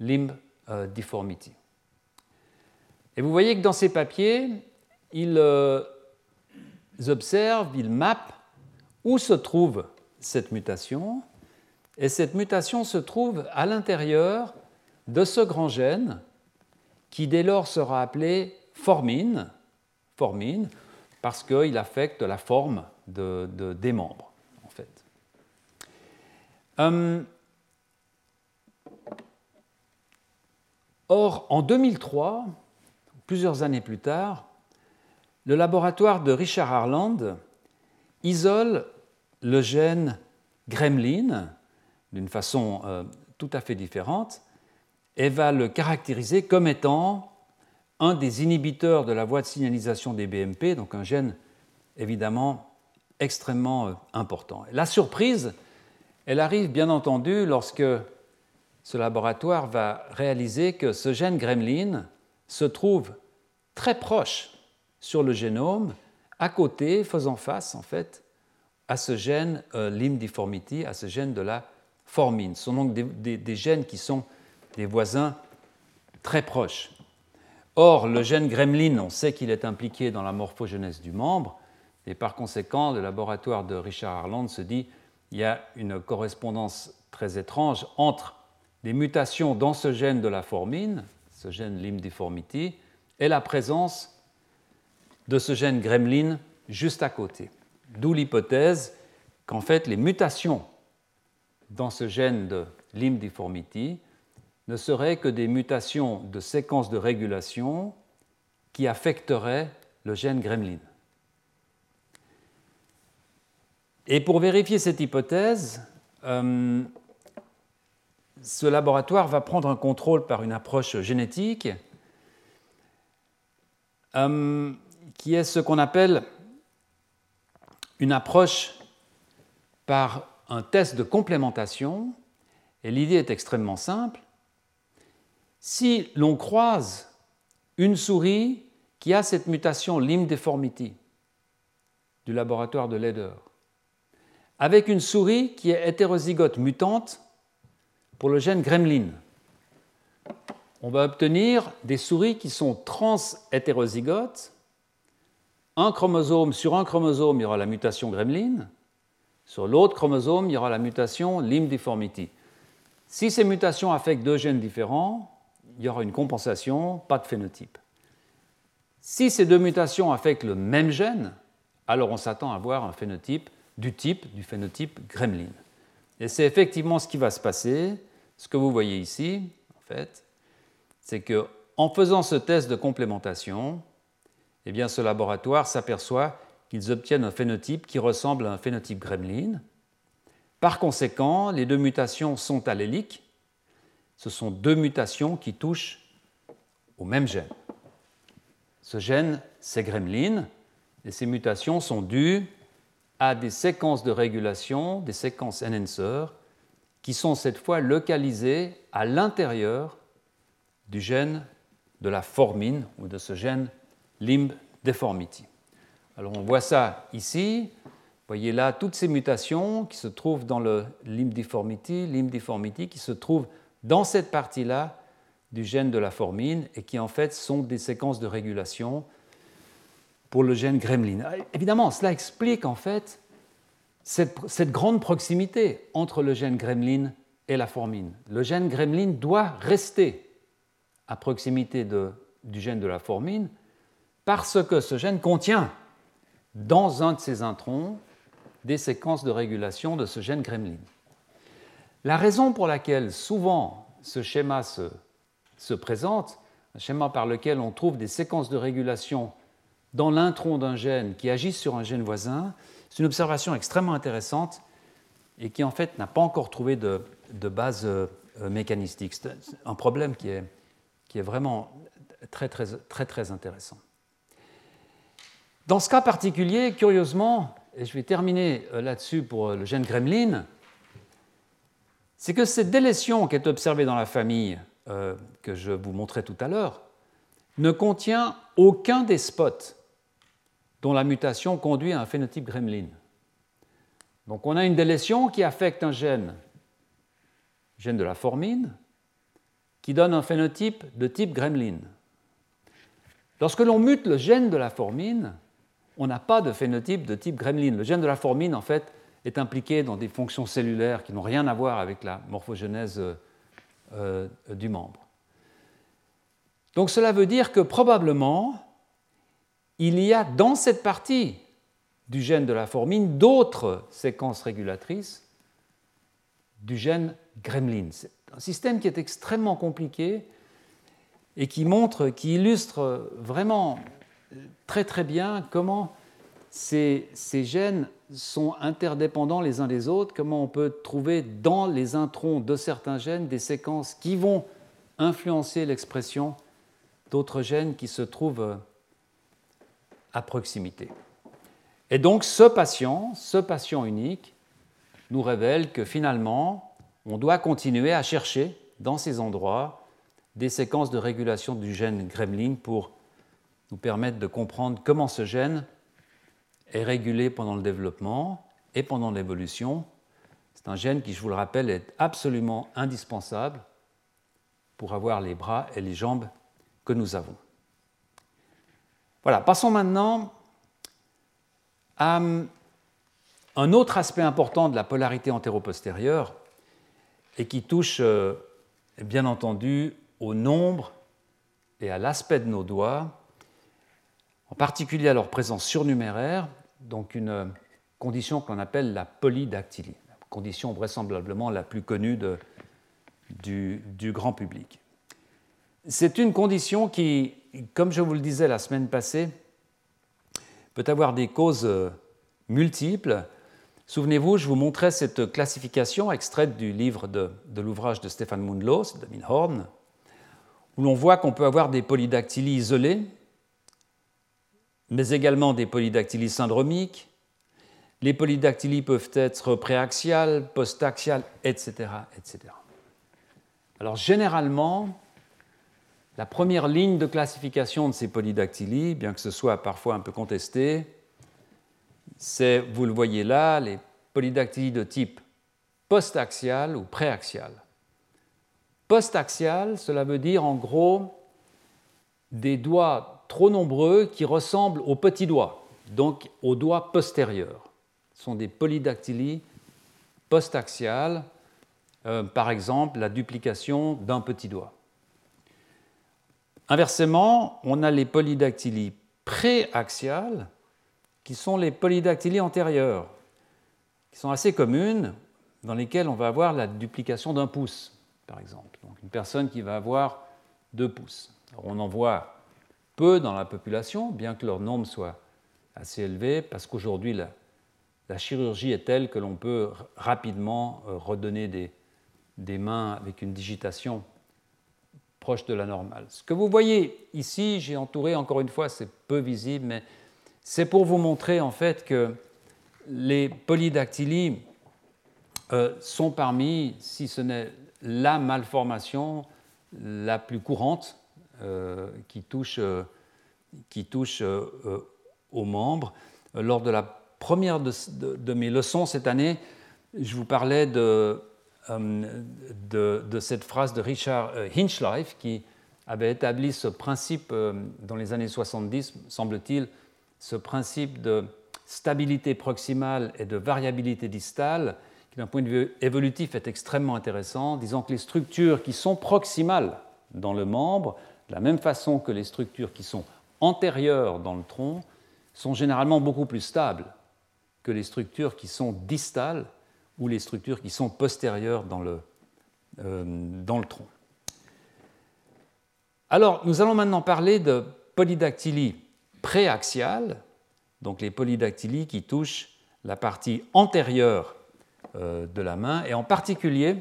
limb euh, deformity. Et vous voyez que dans ces papiers, ils, euh, observent, ils mappent où se trouve cette mutation. Et cette mutation se trouve à l'intérieur de ce grand gène qui dès lors sera appelé formine, formine parce qu'il affecte la forme des membres, en fait. Hum, or, en 2003, plusieurs années plus tard, le laboratoire de Richard Harland isole le gène gremlin d'une façon euh, tout à fait différente et va le caractériser comme étant un des inhibiteurs de la voie de signalisation des BMP, donc un gène évidemment extrêmement euh, important. La surprise, elle arrive bien entendu lorsque ce laboratoire va réaliser que ce gène gremlin se trouve très proche sur le génome, à côté, faisant face en fait à ce gène euh, à ce gène de la formine. Ce sont donc des, gènes qui sont des voisins très proches. Or, le gène gremlin, on sait qu'il est impliqué dans la morphogenèse du membre, et par conséquent, le laboratoire de Richard Harland se dit il y a une correspondance très étrange entre les mutations dans ce gène de la formine, ce gène limb deformity, et la présence de ce gène gremlin juste à côté. D'où l'hypothèse qu'en fait les mutations dans ce gène de limb deformity ne seraient que des mutations de séquences de régulation qui affecteraient le gène gremlin. Et pour vérifier cette hypothèse, euh, ce laboratoire va prendre un contrôle par une approche génétique euh, qui est ce qu'on appelle une approche par un test de complémentation. Et l'idée est extrêmement simple. Si l'on croise une souris qui a cette mutation limb deformity du laboratoire de Leder avec une souris qui est hétérozygote mutante pour le gène gremlin, on va obtenir des souris qui sont trans-hétérozygotes. Un chromosome, sur un chromosome, il y aura la mutation gremlin. Sur l'autre chromosome, il y aura la mutation limb deformity. Si ces mutations affectent deux gènes différents, il y aura une compensation, pas de phénotype. Si ces deux mutations affectent le même gène, alors on s'attend à avoir un phénotype du type du phénotype gremlin. Et c'est effectivement ce qui va se passer. Ce que vous voyez ici, en fait, c'est que en faisant ce test de complémentation, eh bien, ce laboratoire s'aperçoit qu'ils obtiennent un phénotype qui ressemble à un phénotype gremlin. Par conséquent, les deux mutations sont alléliques. Ce sont deux mutations qui touchent au même gène. Ce gène, c'est gremlin, et ces mutations sont dues à des séquences de régulation, des séquences enhancer, qui sont cette fois localisées à l'intérieur du gène de la formine ou de ce gène limb deformity. Alors on voit ça ici. Voyez là toutes ces mutations qui se trouvent dans le limb deformity, limb deformity qui se trouvent dans cette partie-là du gène de la formine et qui en fait sont des séquences de régulation pour le gène gremlin. Évidemment, cela explique en fait cette, cette grande proximité entre le gène gremlin et la formine. Le gène gremlin doit rester à proximité du gène de la formine parce que ce gène contient dans un de ses introns des séquences de régulation de ce gène gremlin. La raison pour laquelle souvent ce schéma se, se présente, un schéma par lequel on trouve des séquences de régulation dans l'intron d'un gène qui agissent sur un gène voisin, c'est une observation extrêmement intéressante et qui en fait n'a pas encore trouvé de, base euh, mécanistique. C'est un problème qui est qui est vraiment très, très, très, très intéressant. Dans ce cas particulier, curieusement, et je vais terminer euh, là-dessus pour euh, le gène gremlin, c'est que cette délétion qui est observée dans la famille euh, que je vous montrais tout à l'heure ne contient aucun des spots dont la mutation conduit à un phénotype gremlin. Donc on a une délétion qui affecte un gène, gène de la formine, qui donne un phénotype de type gremlin. Lorsque l'on mute le gène de la formine, on n'a pas de phénotype de type gremlin. Le gène de la formine, en fait, est impliqué dans des fonctions cellulaires qui n'ont rien à voir avec la morphogenèse euh, euh, du membre. Donc cela veut dire que probablement, il y a dans cette partie du gène de la formine d'autres séquences régulatrices du gène gremlin. C'est un système qui est extrêmement compliqué et qui montre, qui illustre vraiment très très bien comment ces, ces, gènes sont interdépendants les uns des autres, comment on peut trouver dans les introns de certains gènes des séquences qui vont influencer l'expression d'autres gènes qui se trouvent à proximité. Et donc ce patient, ce patient unique, nous révèle que finalement, on doit continuer à chercher dans ces endroits des séquences de régulation du gène gremlin pour nous permettre de comprendre comment ce gène est régulé pendant le développement et pendant l'évolution. C'est un gène qui, je vous le rappelle, est absolument indispensable pour avoir les bras et les jambes que nous avons. Voilà, passons maintenant à un autre aspect important de la polarité antéro-postérieure et qui touche euh, bien entendu au nombre et à l'aspect de nos doigts, en particulier à leur présence surnuméraire, donc une condition qu'on appelle la polydactylie, condition vraisemblablement la plus connue du, grand public. C'est une condition qui, comme je vous le disais la semaine passée, peut avoir des causes euh, multiples. Souvenez-vous, je vous montrais cette classification extraite du livre de, l'ouvrage de Stéphane Mundlos, de Minhorn, où l'on voit qu'on peut avoir des polydactylies isolées, mais également des polydactylies syndromiques. Les polydactylies peuvent être préaxiales, postaxiales, etc., etc. Alors généralement, la première ligne de classification de ces polydactylies, bien que ce soit parfois un peu contesté, c'est, vous le voyez là, les polydactylies de type postaxial ou préaxial. Postaxial, cela veut dire en gros des doigts trop nombreux qui ressemblent aux petits doigts, donc aux doigts postérieurs. Ce sont des polydactylies postaxiales, euh, par exemple la duplication d'un petit doigt. Inversement, on a les polydactylies préaxiales, qui sont les polydactylies antérieures, qui sont assez communes, dans lesquelles on va avoir la duplication d'un pouce, par exemple. Donc une personne qui va avoir deux pouces. on en voit peu dans la population, bien que leur nombre soit assez élevé, parce qu'aujourd'hui, la, chirurgie est telle que l'on peut rapidement euh, redonner des, mains avec une digitation proche de la normale. Ce que vous voyez ici, j'ai entouré encore une fois, c'est peu visible, mais c'est pour vous montrer en fait que les polydactylies euh, sont parmi, si ce n'est la malformation la plus courante qui touche, euh, qui touche aux membres. Lors de la première de, mes leçons cette année, je vous parlais de, de, cette phrase de Richard Hinchlife qui avait établi ce principe dans les années 70, semble-t-il, ce principe de stabilité proximale et de variabilité distale, qui d'un point de vue évolutif est extrêmement intéressant, disant que les structures qui sont proximales dans le membre, de la même façon que les structures qui sont antérieures dans le tronc, sont généralement beaucoup plus stables que les structures qui sont distales ou les structures qui sont postérieures dans le, euh, tronc. Alors, nous allons maintenant parler de polydactylie préaxiales, donc les polydactylies qui touchent la partie antérieure euh, de la main, et en particulier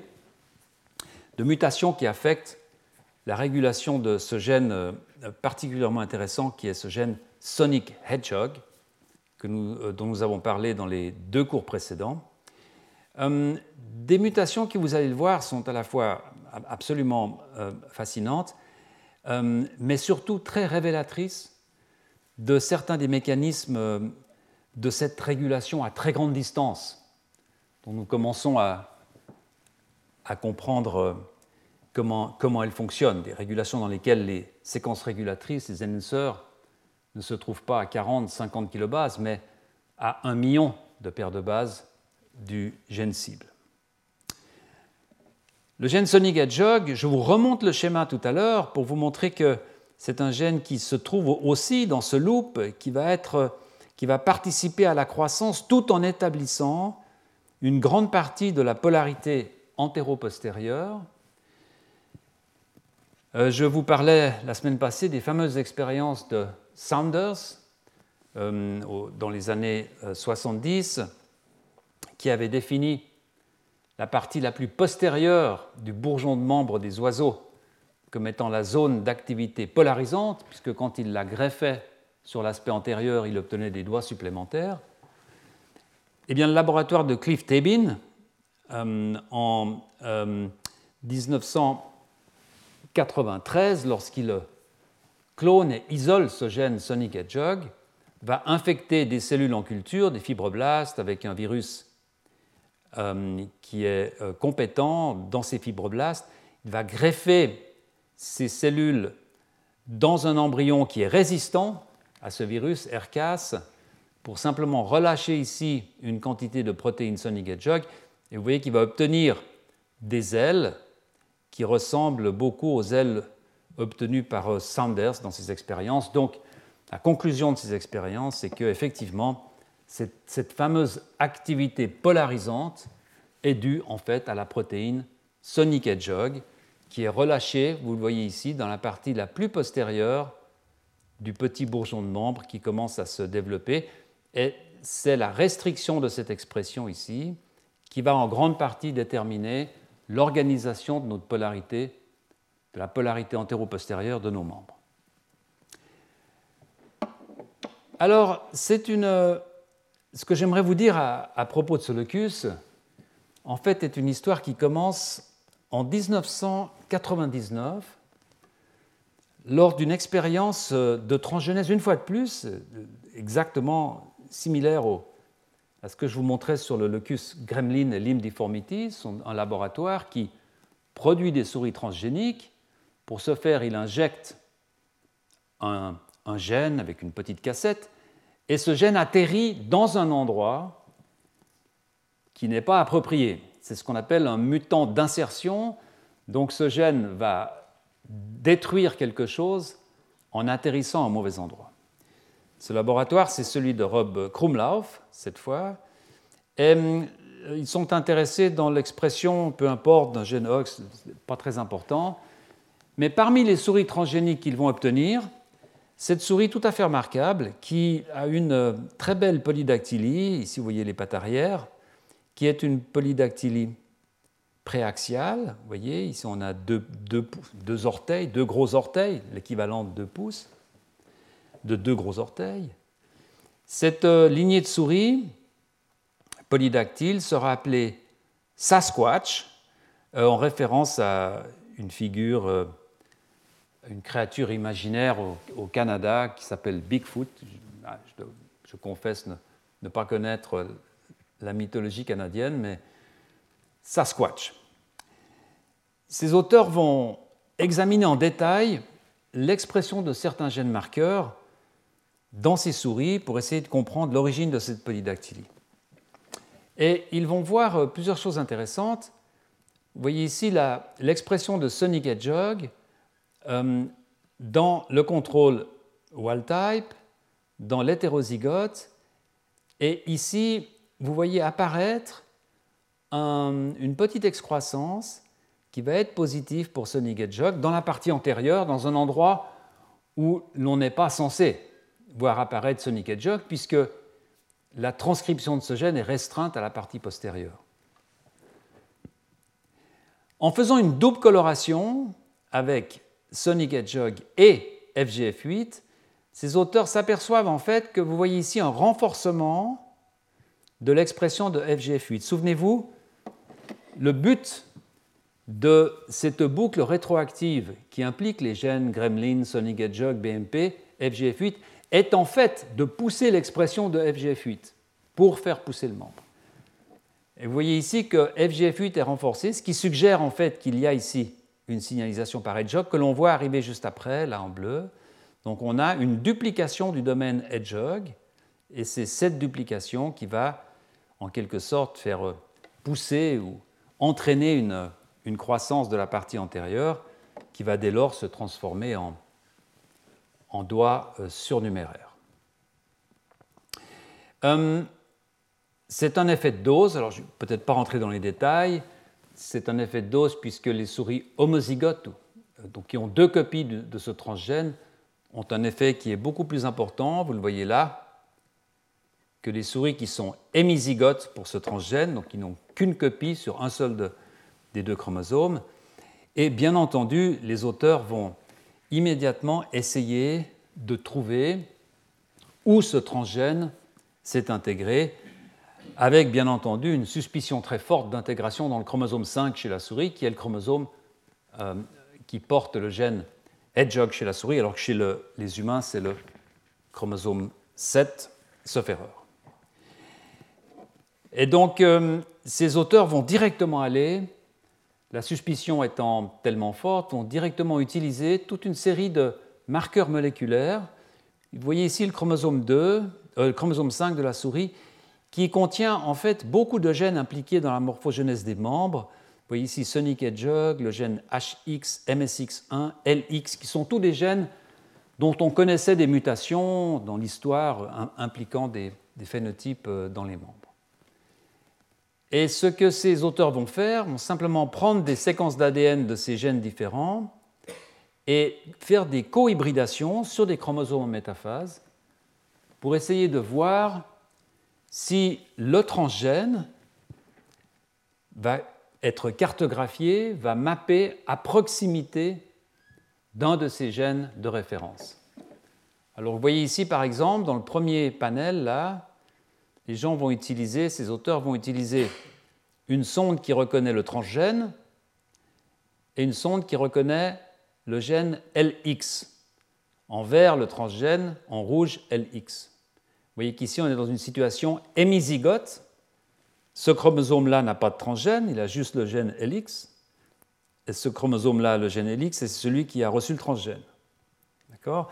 de mutations qui affectent la régulation de ce gène euh, particulièrement intéressant qui est ce gène Sonic Hedgehog, euh, dont nous avons parlé dans les deux cours précédents. des mutations qui, vous allez le voir, sont à la fois absolument fascinantes, mais surtout très révélatrices de certains des mécanismes euh, de cette régulation à très grande distance, dont nous commençons à, comprendre euh, comment, comment elles fonctionnent, des régulations dans lesquelles les séquences régulatrices, les enhancers, ne se trouvent pas à 40, 50 kilobases, mais à un million de paires de bases du gène cible. Le gène Sonic Hedgehog, je vous remonte le schéma tout à l'heure pour vous montrer que c'est un gène qui se trouve aussi dans ce loop, qui va, qui va participer à la croissance tout en établissant une grande partie de la polarité antéro-postérieure. Euh, je vous parlais la semaine passée des fameuses expériences de Sanders euh, dans les années euh, 70, qui avait défini la partie la plus postérieure du bourgeon de membre des oiseaux comme étant la zone d'activité polarisante, puisque quand il la greffait sur l'aspect antérieur, il obtenait des doigts supplémentaires. Eh bien, le laboratoire de Cliff Tabin, euh, en euh, 1900, 93, lorsqu'il clone et isole ce gène Sonic Hedgehog, va infecter des cellules en culture, des fibroblastes, avec un virus euh, qui est euh, compétent dans ces fibroblastes. Il va greffer ces cellules dans un embryon qui est résistant à ce virus, RCAS, pour simplement relâcher ici une quantité de protéines Sonic Hedgehog. Et vous voyez qu'il va obtenir des ailes qui ressemblent beaucoup aux ailes obtenues par euh, Sanders dans ses expériences. Donc, la conclusion de ces expériences, c'est qu'effectivement, cette, cette fameuse activité polarisante est due en fait à la protéine Sonic Hedgehog qui est relâchée, vous le voyez ici, dans la partie la plus postérieure du petit bourgeon de membre qui commence à se développer. Et c'est la restriction de cette expression ici qui va en grande partie déterminer l'organisation de notre polarité, de la polarité antéro-postérieure de nos membres. Alors, c'est une, ce que j'aimerais vous dire à, à, propos de ce locus, en fait, est une histoire qui commence en 1999 lors d'une expérience de transgenèse, une fois de plus, exactement similaire à ce que je vous montrais sur le locus gremlin et deformity, un laboratoire qui produit des souris transgéniques. Pour ce faire, il injecte un, gène avec une petite cassette, et ce gène atterrit dans un endroit qui n'est pas approprié. C'est ce qu'on appelle un mutant d'insertion. Donc ce gène va détruire quelque chose en atterrissant un mauvais endroit. Ce laboratoire, c'est celui de Rob Krumlauf, cette fois. Et euh, ils sont intéressés dans l'expression, peu importe, d'un gène OX, pas très important. Mais parmi les souris transgéniques qu'ils vont obtenir, cette souris tout à fait remarquable, qui a une très belle polydactylie, ici vous voyez les pattes arrière, qui est une polydactylie préaxiale. Vous voyez, ici on a deux, deux, orteils, deux gros orteils, l'équivalent de deux pouces, de deux gros orteils. Cette euh, lignée de souris polydactyle sera appelée Sasquatch, euh, en référence à une figure, euh, une créature imaginaire au, Canada qui s'appelle Bigfoot. Ah, je, confesse ne, pas connaître la mythologie canadienne, mais Sasquatch. Ces auteurs vont examiner en détail l'expression de certains gènes marqueurs dans ces souris pour essayer de comprendre l'origine de cette polydactylie. Et ils vont voir euh, plusieurs choses intéressantes. Vous voyez ici l'expression de Sonic Hedgehog euh, dans le contrôle wild type, dans l'hétérozygote, et ici, vous voyez apparaître une petite excroissance qui va être positive pour Sonic Hedgehog dans la partie antérieure, dans un endroit où l'on n'est pas censé voir apparaître Sonic Hedgehog, puisque la transcription de ce gène est restreinte à la partie postérieure. En faisant une double coloration avec Sonic Hedgehog et FGF8, ces auteurs s'aperçoivent en fait que vous voyez ici un renforcement de l'expression de FGF8. Souvenez-vous, le but de cette boucle rétroactive qui implique les gènes Gremlin, Sonic Hedgehog, BMP, FGF8 est en fait de pousser l'expression de FGF8 pour faire pousser le membre. Et vous voyez ici que FGF8 est renforcé, ce qui suggère en fait qu'il y a ici une signalisation par Hedgehog que l'on voit arriver juste après, là en bleu. Donc on a une duplication du domaine Hedgehog, et c'est cette duplication qui va en quelque sorte faire pousser ou entraîner une, une croissance de la partie antérieure qui va dès lors se transformer en, en doigts euh, surnuméraires. Euh, c'est un effet de dose, alors je ne vais peut-être pas rentrer dans les détails, c'est un effet de dose puisque les souris homozygotes, donc qui ont deux copies de, ce transgène, ont un effet qui est beaucoup plus important, vous le voyez là, que les souris qui sont hémizygotes pour ce transgène, donc qui n'ont qu'une copie sur un seul des deux chromosomes. Et bien entendu, les auteurs vont immédiatement essayer de trouver où ce transgène s'est intégré, avec bien entendu une suspicion très forte d'intégration dans le chromosome 5 chez la souris, qui est le chromosome euh, qui porte le gène Hedgehog chez la souris, alors que chez les humains, c'est le chromosome 7, sauf erreur. Et donc, euh, ces auteurs vont directement aller, la suspicion étant tellement forte, vont directement utiliser toute une série de marqueurs moléculaires. Vous voyez ici le chromosome 2, euh, le chromosome 5 de la souris, qui contient en fait beaucoup de gènes impliqués dans la morphogenèse des membres. Vous voyez ici Sonic Hedgehog, le gène HX, MSX1, LX, qui sont tous des gènes dont on connaissait des mutations dans l'histoire impliquant des phénotypes euh, dans les membres. Et ce que ces auteurs vont faire, vont simplement prendre des séquences d'ADN de ces gènes différents et faire des cohybridations sur des chromosomes en métaphase pour essayer de voir si le transgène va être cartographié, va mapper à proximité d'un de ces gènes de référence. Alors vous voyez ici par exemple dans le premier panel là, les gens vont utiliser, ces auteurs vont utiliser une sonde qui reconnaît le transgène et une sonde qui reconnaît le gène LX. En vert, le transgène, en rouge, LX. Vous voyez qu'ici, on est dans une situation hémizygote. Ce chromosome-là n'a pas de transgène, il a juste le gène LX. Et ce chromosome-là, le gène LX, c'est celui qui a reçu le transgène. D'accord?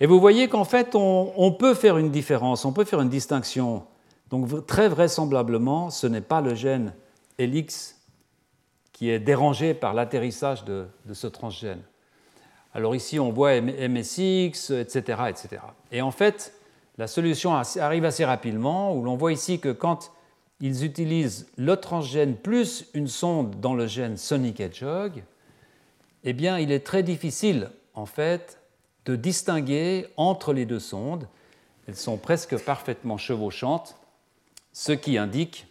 Et vous voyez qu'en fait, on, on, peut faire une différence, on peut faire une distinction donc très vraisemblablement, ce n'est pas le gène LX qui est dérangé par l'atterrissage de, ce transgène. Alors ici, on voit MSX, etc., etc. Et en fait, la solution arrive assez rapidement, où l'on voit ici que quand ils utilisent le transgène plus une sonde dans le gène Sonic Hedgehog, eh bien, il est très difficile, en fait, de distinguer entre les deux sondes. Elles sont presque parfaitement chevauchantes ce qui indique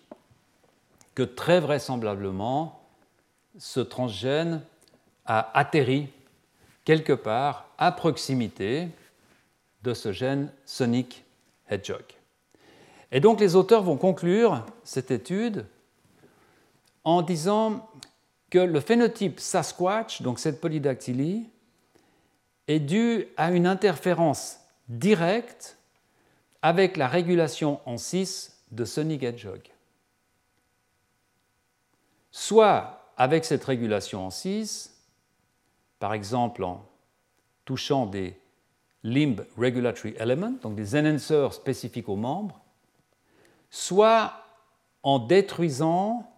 que très vraisemblablement, ce transgène a atterri quelque part à proximité de ce gène Sonic Hedgehog. Et donc les auteurs vont conclure cette étude en disant que le phénotype Sasquatch, donc cette polydactylie, est dû à une interférence directe avec la régulation en 6 de Sonic Hedgehog. Soit avec cette régulation en 6, par exemple en touchant des limb regulatory elements, donc des enhancers spécifiques aux membres, soit en détruisant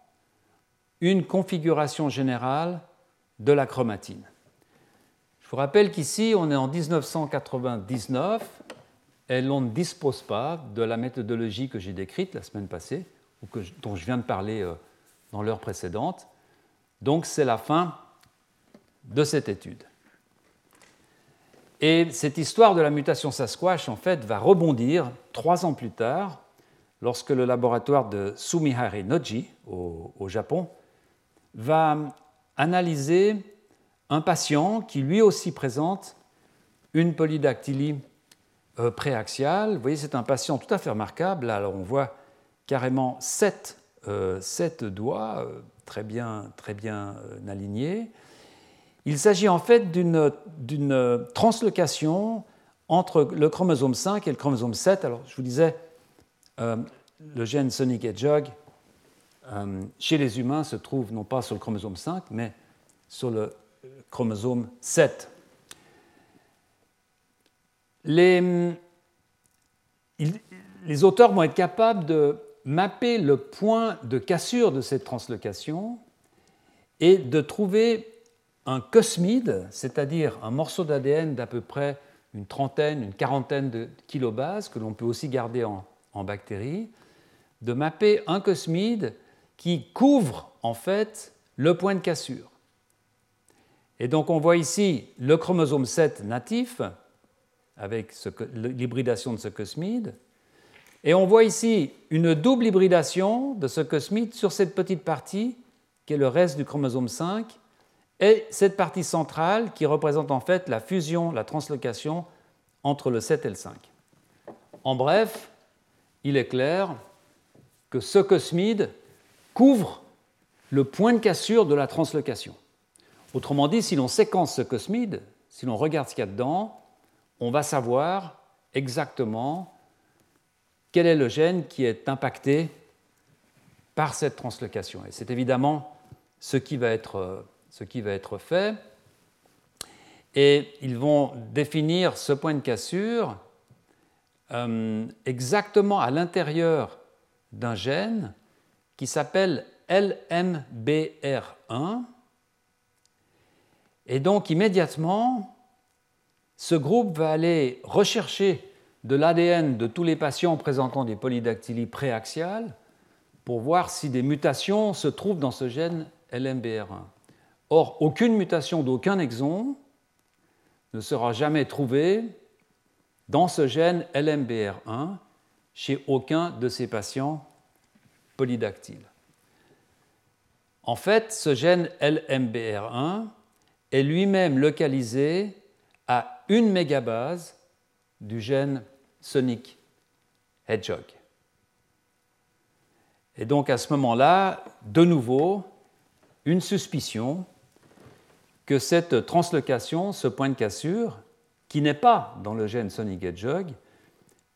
une configuration générale de la chromatine. Je vous rappelle qu'ici, on est en 1999 et l'on ne dispose pas de la méthodologie que j'ai décrite la semaine passée, ou dont je viens de parler euh, dans l'heure précédente. Donc c'est la fin de cette étude. Et cette histoire de la mutation Sasquatch, en fait, va rebondir trois ans plus tard, lorsque le laboratoire de Sumihare Noji, au Japon, va analyser un patient qui lui aussi présente une polydactylie euh, préaxial. Vous voyez, c'est un patient tout à fait remarquable. Alors on voit carrément sept, euh, doigts euh, très bien, très bien alignés. Il s'agit en fait d'une translocation entre le chromosome 5 et le chromosome 7. Alors je vous disais, le gène Sonic Hedgehog chez les humains se trouve non pas sur le chromosome 5, mais sur le chromosome 7. Les, auteurs vont être capables de mapper le point de cassure de cette translocation et de trouver un cosmide, c'est-à-dire un morceau d'ADN d'à peu près une trentaine, une quarantaine de kilobases, que l'on peut aussi garder en, en bactérie, de mapper un cosmide qui couvre en fait le point de cassure. Et donc on voit ici le chromosome 7 natif, avec l'hybridation de ce cosmide, et on voit ici une double hybridation de ce cosmide sur cette petite partie qui est le reste du chromosome 5, et cette partie centrale qui représente en fait la fusion, la translocation entre le 7 et le 5. En bref, il est clair que ce cosmide couvre le point de cassure de la translocation. Autrement dit, si l'on séquence ce cosmide, si l'on regarde ce qu'il y a dedans, on va savoir exactement quel est le gène qui est impacté par cette translocation. Et c'est évidemment ce qui, va être, fait. Et ils vont définir ce point de cassure euh, exactement à l'intérieur d'un gène qui s'appelle LMBR1. Et donc immédiatement, ce groupe va aller rechercher de l'ADN de tous les patients présentant des polydactylies préaxiales pour voir si des mutations se trouvent dans ce gène LMBR1. Or, aucune mutation d'aucun exon ne sera jamais trouvée dans ce gène LMBR1 chez aucun de ces patients polydactyles. En fait, ce gène LMBR1 est lui-même localisé à une mégabase du gène Sonic Hedgehog. Et donc à ce moment-là, de nouveau, une suspicion que cette translocation, ce point de cassure, qui n'est pas dans le gène Sonic Hedgehog,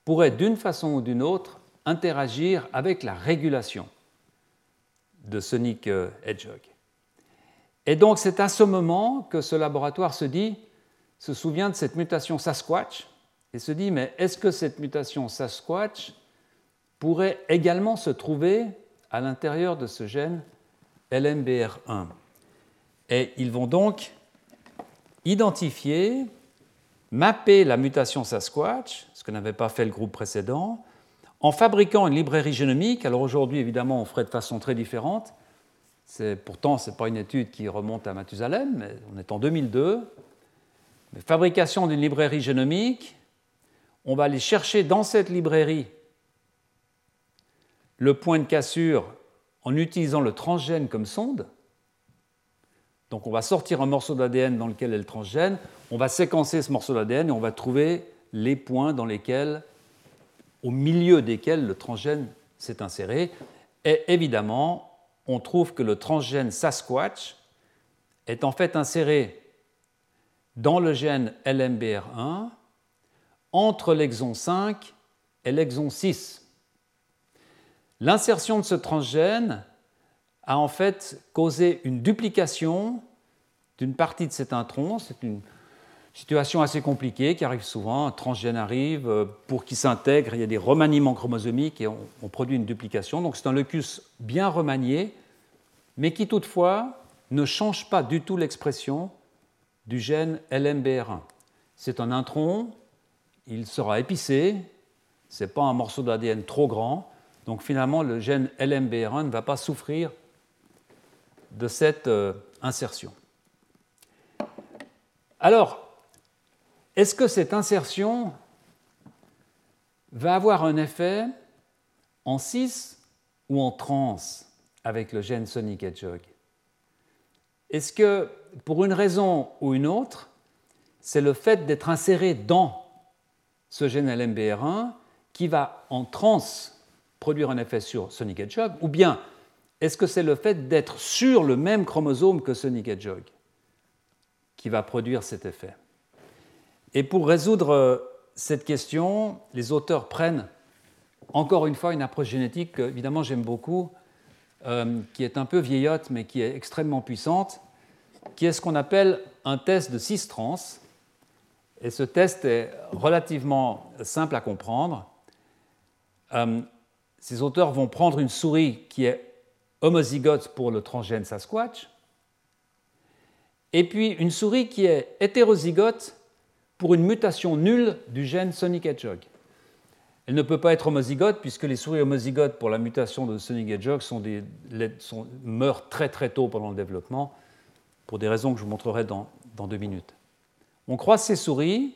pourrait d'une façon ou d'une autre interagir avec la régulation de Sonic Hedgehog. Et donc c'est à ce moment que ce laboratoire se dit, se souvient de cette mutation Sasquatch et se dit, mais est-ce que cette mutation Sasquatch pourrait également se trouver à l'intérieur de ce gène LMBR1 Et ils vont donc identifier, mapper la mutation Sasquatch, ce que n'avait pas fait le groupe précédent, en fabriquant une librairie génomique. Alors aujourd'hui, évidemment, on ferait de façon très différente. Pourtant, ce n'est pas une étude qui remonte à Mathusalem, mais on est en 2002. Fabrication d'une librairie génomique, on va aller chercher dans cette librairie le point de cassure en utilisant le transgène comme sonde. Donc on va sortir un morceau d'ADN dans lequel est le transgène, on va séquencer ce morceau d'ADN et on va trouver les points dans lesquels, au milieu desquels le transgène s'est inséré. Et évidemment, on trouve que le transgène Sasquatch est en fait inséré dans le gène LMBR1 entre l'exon 5 et l'exon 6. L'insertion de ce transgène a en fait causé une duplication d'une partie de cet intron. C'est une situation assez compliquée qui arrive souvent. Un transgène arrive, euh, pour qu'il s'intègre, il y a des remaniements chromosomiques et on, on produit une duplication. Donc c'est un locus bien remanié, mais qui toutefois ne change pas du tout l'expression du gène LMBR1. C'est un intron il sera épicé, ce n'est pas un morceau d'ADN trop grand, donc finalement le gène LMBR1 ne va pas souffrir de cette euh, insertion. Alors, est-ce que cette insertion va avoir un effet en cis ou en trans avec le gène Sonic Hedgehog? Est-ce que, pour une raison ou une autre, c'est le fait d'être inséré dans ce gène LMBR1 qui va en trans produire un effet sur Sonic Hedgehog Ou bien est-ce que c'est le fait d'être sur le même chromosome que Sonic Hedgehog qui va produire cet effet? Et pour résoudre euh, cette question, les auteurs prennent encore une fois une approche génétique que évidemment j'aime beaucoup, euh, qui est un peu vieillotte mais qui est extrêmement puissante, qui est ce qu'on appelle un test de cis-trans et ce test est relativement simple à comprendre. Euh, ces auteurs vont prendre une souris qui est homozygote pour le transgène Sasquatch, et puis une souris qui est hétérozygote pour une mutation nulle du gène Sonic Hedgehog. Elle ne peut pas être homozygote puisque les souris homozygotes pour la mutation de Sonic Hedgehog sont, meurent très très tôt pendant le développement, pour des raisons que je vous montrerai dans, dans deux minutes. On croise ces souris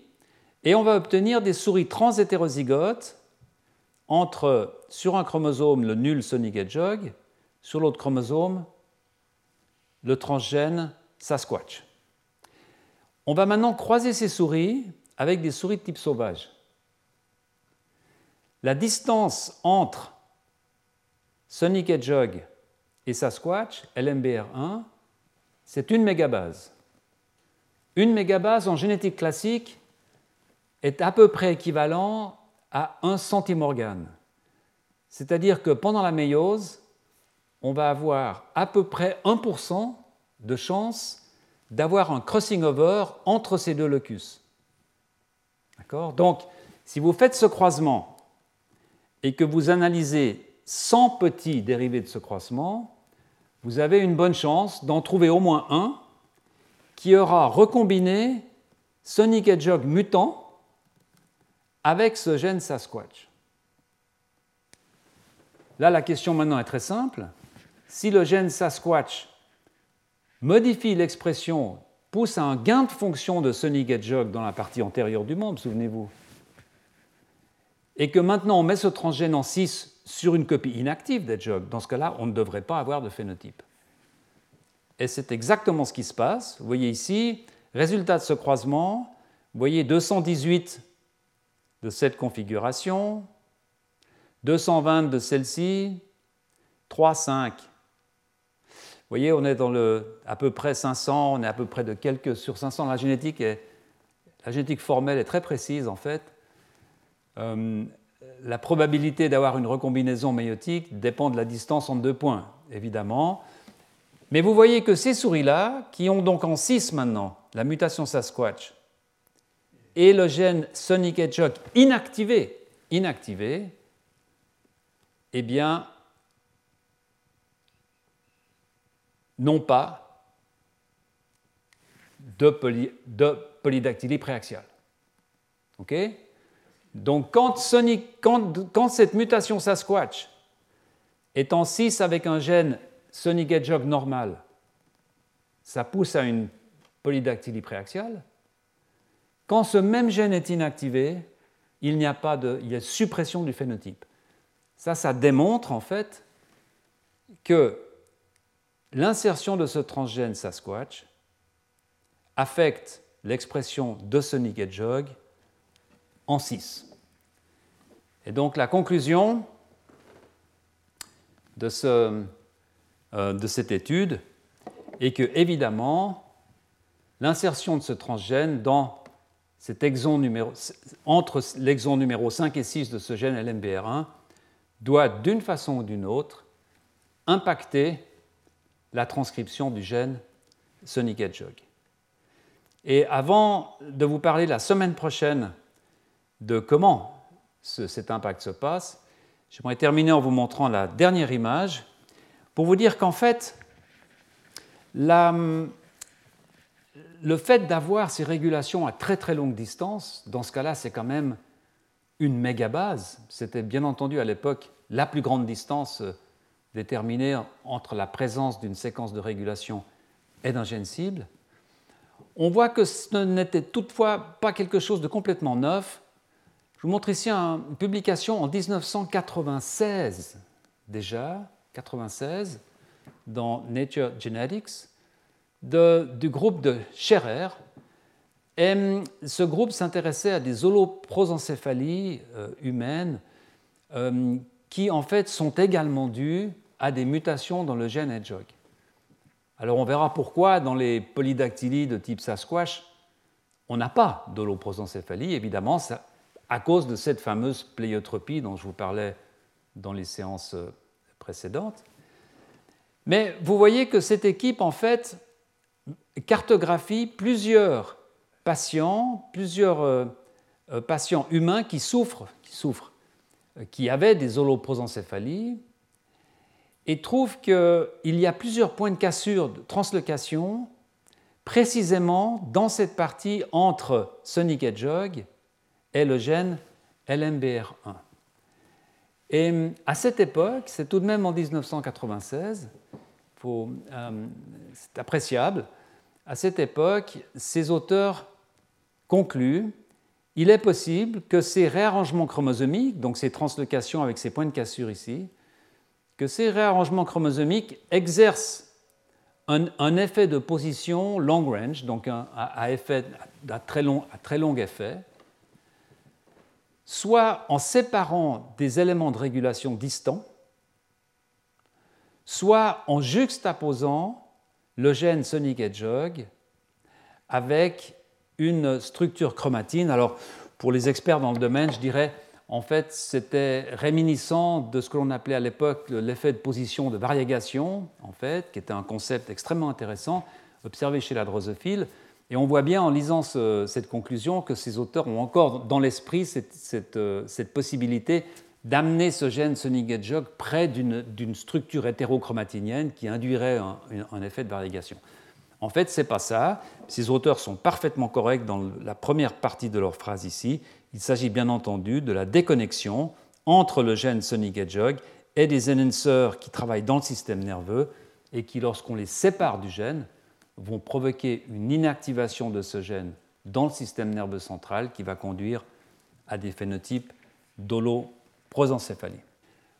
et on va obtenir des souris transhétérozygotes entre, sur un chromosome, le nul Sonic Hedgehog, sur l'autre chromosome, le transgène Sasquatch. On va maintenant croiser ces souris avec des souris de type sauvage. La distance entre Sonic Hedgehog et Sasquatch, LMBR1, c'est une mégabase. Une mégabase en génétique classique est à peu près équivalent à un centimorgane. C'est-à-dire que pendant la méiose, on va avoir à peu près 1% de chance d'avoir un crossing over entre ces deux locus. Donc, si vous faites ce croisement et que vous analysez 100 petits dérivés de ce croisement, vous avez une bonne chance d'en trouver au moins un qui aura recombiné Sonic Hedgehog mutant avec ce gène Sasquatch. Là, la question maintenant est très simple. Si le gène Sasquatch modifie l'expression, pousse à un gain de fonction de Sonic Hedgehog dans la partie antérieure du membre, souvenez-vous, et que maintenant on met ce transgène en 6 sur une copie inactive d'Edgehog, dans ce cas-là, on ne devrait pas avoir de phénotype. Et c'est exactement ce qui se passe. Vous voyez ici, résultat de ce croisement, vous voyez 218 de cette configuration, 220 de celle-ci, 3, 5. Vous voyez, on est dans le à peu près 500, on est à peu près de quelques sur 500. La génétique, est, la génétique formelle est très précise en fait. Euh, la probabilité d'avoir une recombinaison méiotique dépend de la distance entre deux points, évidemment. Mais vous voyez que ces souris-là, qui ont donc en 6 maintenant la mutation Sasquatch et le gène Sonic Hedgehog inactivé, inactivé, eh bien, n'ont pas de, polydactylie préaxiale. OK? Donc quand, cette mutation Sasquatch est en 6 avec un gène Sonic Hedgehog normal, ça pousse à une polydactylie préaxiale. Quand ce même gène est inactivé, il n'y a pas de y a suppression du phénotype. Ça, ça démontre en fait que l'insertion de ce transgène Sasquatch affecte l'expression de Sonic Hedgehog en 6. Et donc la conclusion euh, de cette étude est que, évidemment, l'insertion de ce transgène entre l'exon numéro 5 et 6 de ce gène LMBR1 doit, d'une façon ou d'une autre, impacter la transcription du gène Sonic Hedgehog. Et avant de vous parler la semaine prochaine de comment cet impact se passe, j'aimerais terminer en vous montrant la dernière image pour vous dire qu'en fait, le fait d'avoir ces régulations à très très longue distance, dans ce cas-là, c'est quand même une mégabase. C'était bien entendu à l'époque la plus grande distance euh, déterminée entre la présence d'une séquence de régulation et d'un gène cible. On voit que ce n'était toutefois pas quelque chose de complètement neuf, je vous montre ici une publication en 1996 déjà, 96, dans Nature Genetics, du groupe de Scherer. Et ce groupe s'intéressait à des holoprosencéphalies euh, humaines euh, qui en fait sont également dues à des mutations dans le gène Hedgehog. Alors on verra pourquoi dans les polydactylies de type Sasquatch, on n'a pas d'holoprosencéphalie. Évidemment, ça, à cause de cette fameuse pléiotropie dont je vous parlais dans les séances euh, précédentes. Mais vous voyez que cette équipe, en fait, cartographie plusieurs patients, plusieurs euh, euh, patients humains qui souffrent, qui souffrent, qui avaient des holoprosencéphalies, et trouve qu'il y a plusieurs points de cassure, de translocation, précisément dans cette partie entre Sonic Hedgehog est le gène LMBR1. Et à cette époque, c'est tout de même en 1996, euh, c'est appréciable, à cette époque, ces auteurs concluent il est possible que ces réarrangements chromosomiques, donc ces translocations avec ces points de cassure ici, que ces réarrangements chromosomiques exercent un, effet de position long range, donc un, à, effet, à, très long, à très long effet, soit en séparant des éléments de régulation distants, soit en juxtaposant le gène Sonic Hedgehog avec une structure chromatine. Alors, pour les experts dans le domaine, je dirais, en fait, c'était réminiscent de ce que l'on appelait à l'époque l'effet de position de variegation, en fait, qui était un concept extrêmement intéressant observé chez la drosophile. Et on voit bien en lisant cette conclusion que ces auteurs ont encore dans l'esprit cette, euh, possibilité d'amener ce gène Sonic Hedgehog près d'une structure hétérochromatinienne qui induirait un effet de variegation. En fait, ce n'est pas ça. Ces auteurs sont parfaitement corrects dans la première partie de leur phrase ici. Il s'agit bien entendu de la déconnexion entre le gène Sonic Hedgehog et des enhancers qui travaillent dans le système nerveux et qui, lorsqu'on les sépare du gène, vont provoquer une inactivation de ce gène dans le système nerveux central qui va conduire à des phénotypes d'holoprosencéphalie.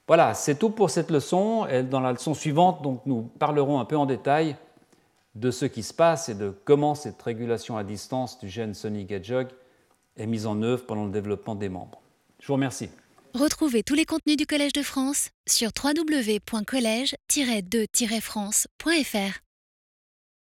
Voilà, c'est tout pour cette leçon. Dans la leçon suivante, donc, nous parlerons un peu en détail de ce qui se passe et de comment cette régulation à distance du gène Sonic Hedgehog est mise en œuvre pendant le développement des membres. Je vous remercie. Retrouvez tous les contenus du Collège de France sur www.colège-2-france.fr.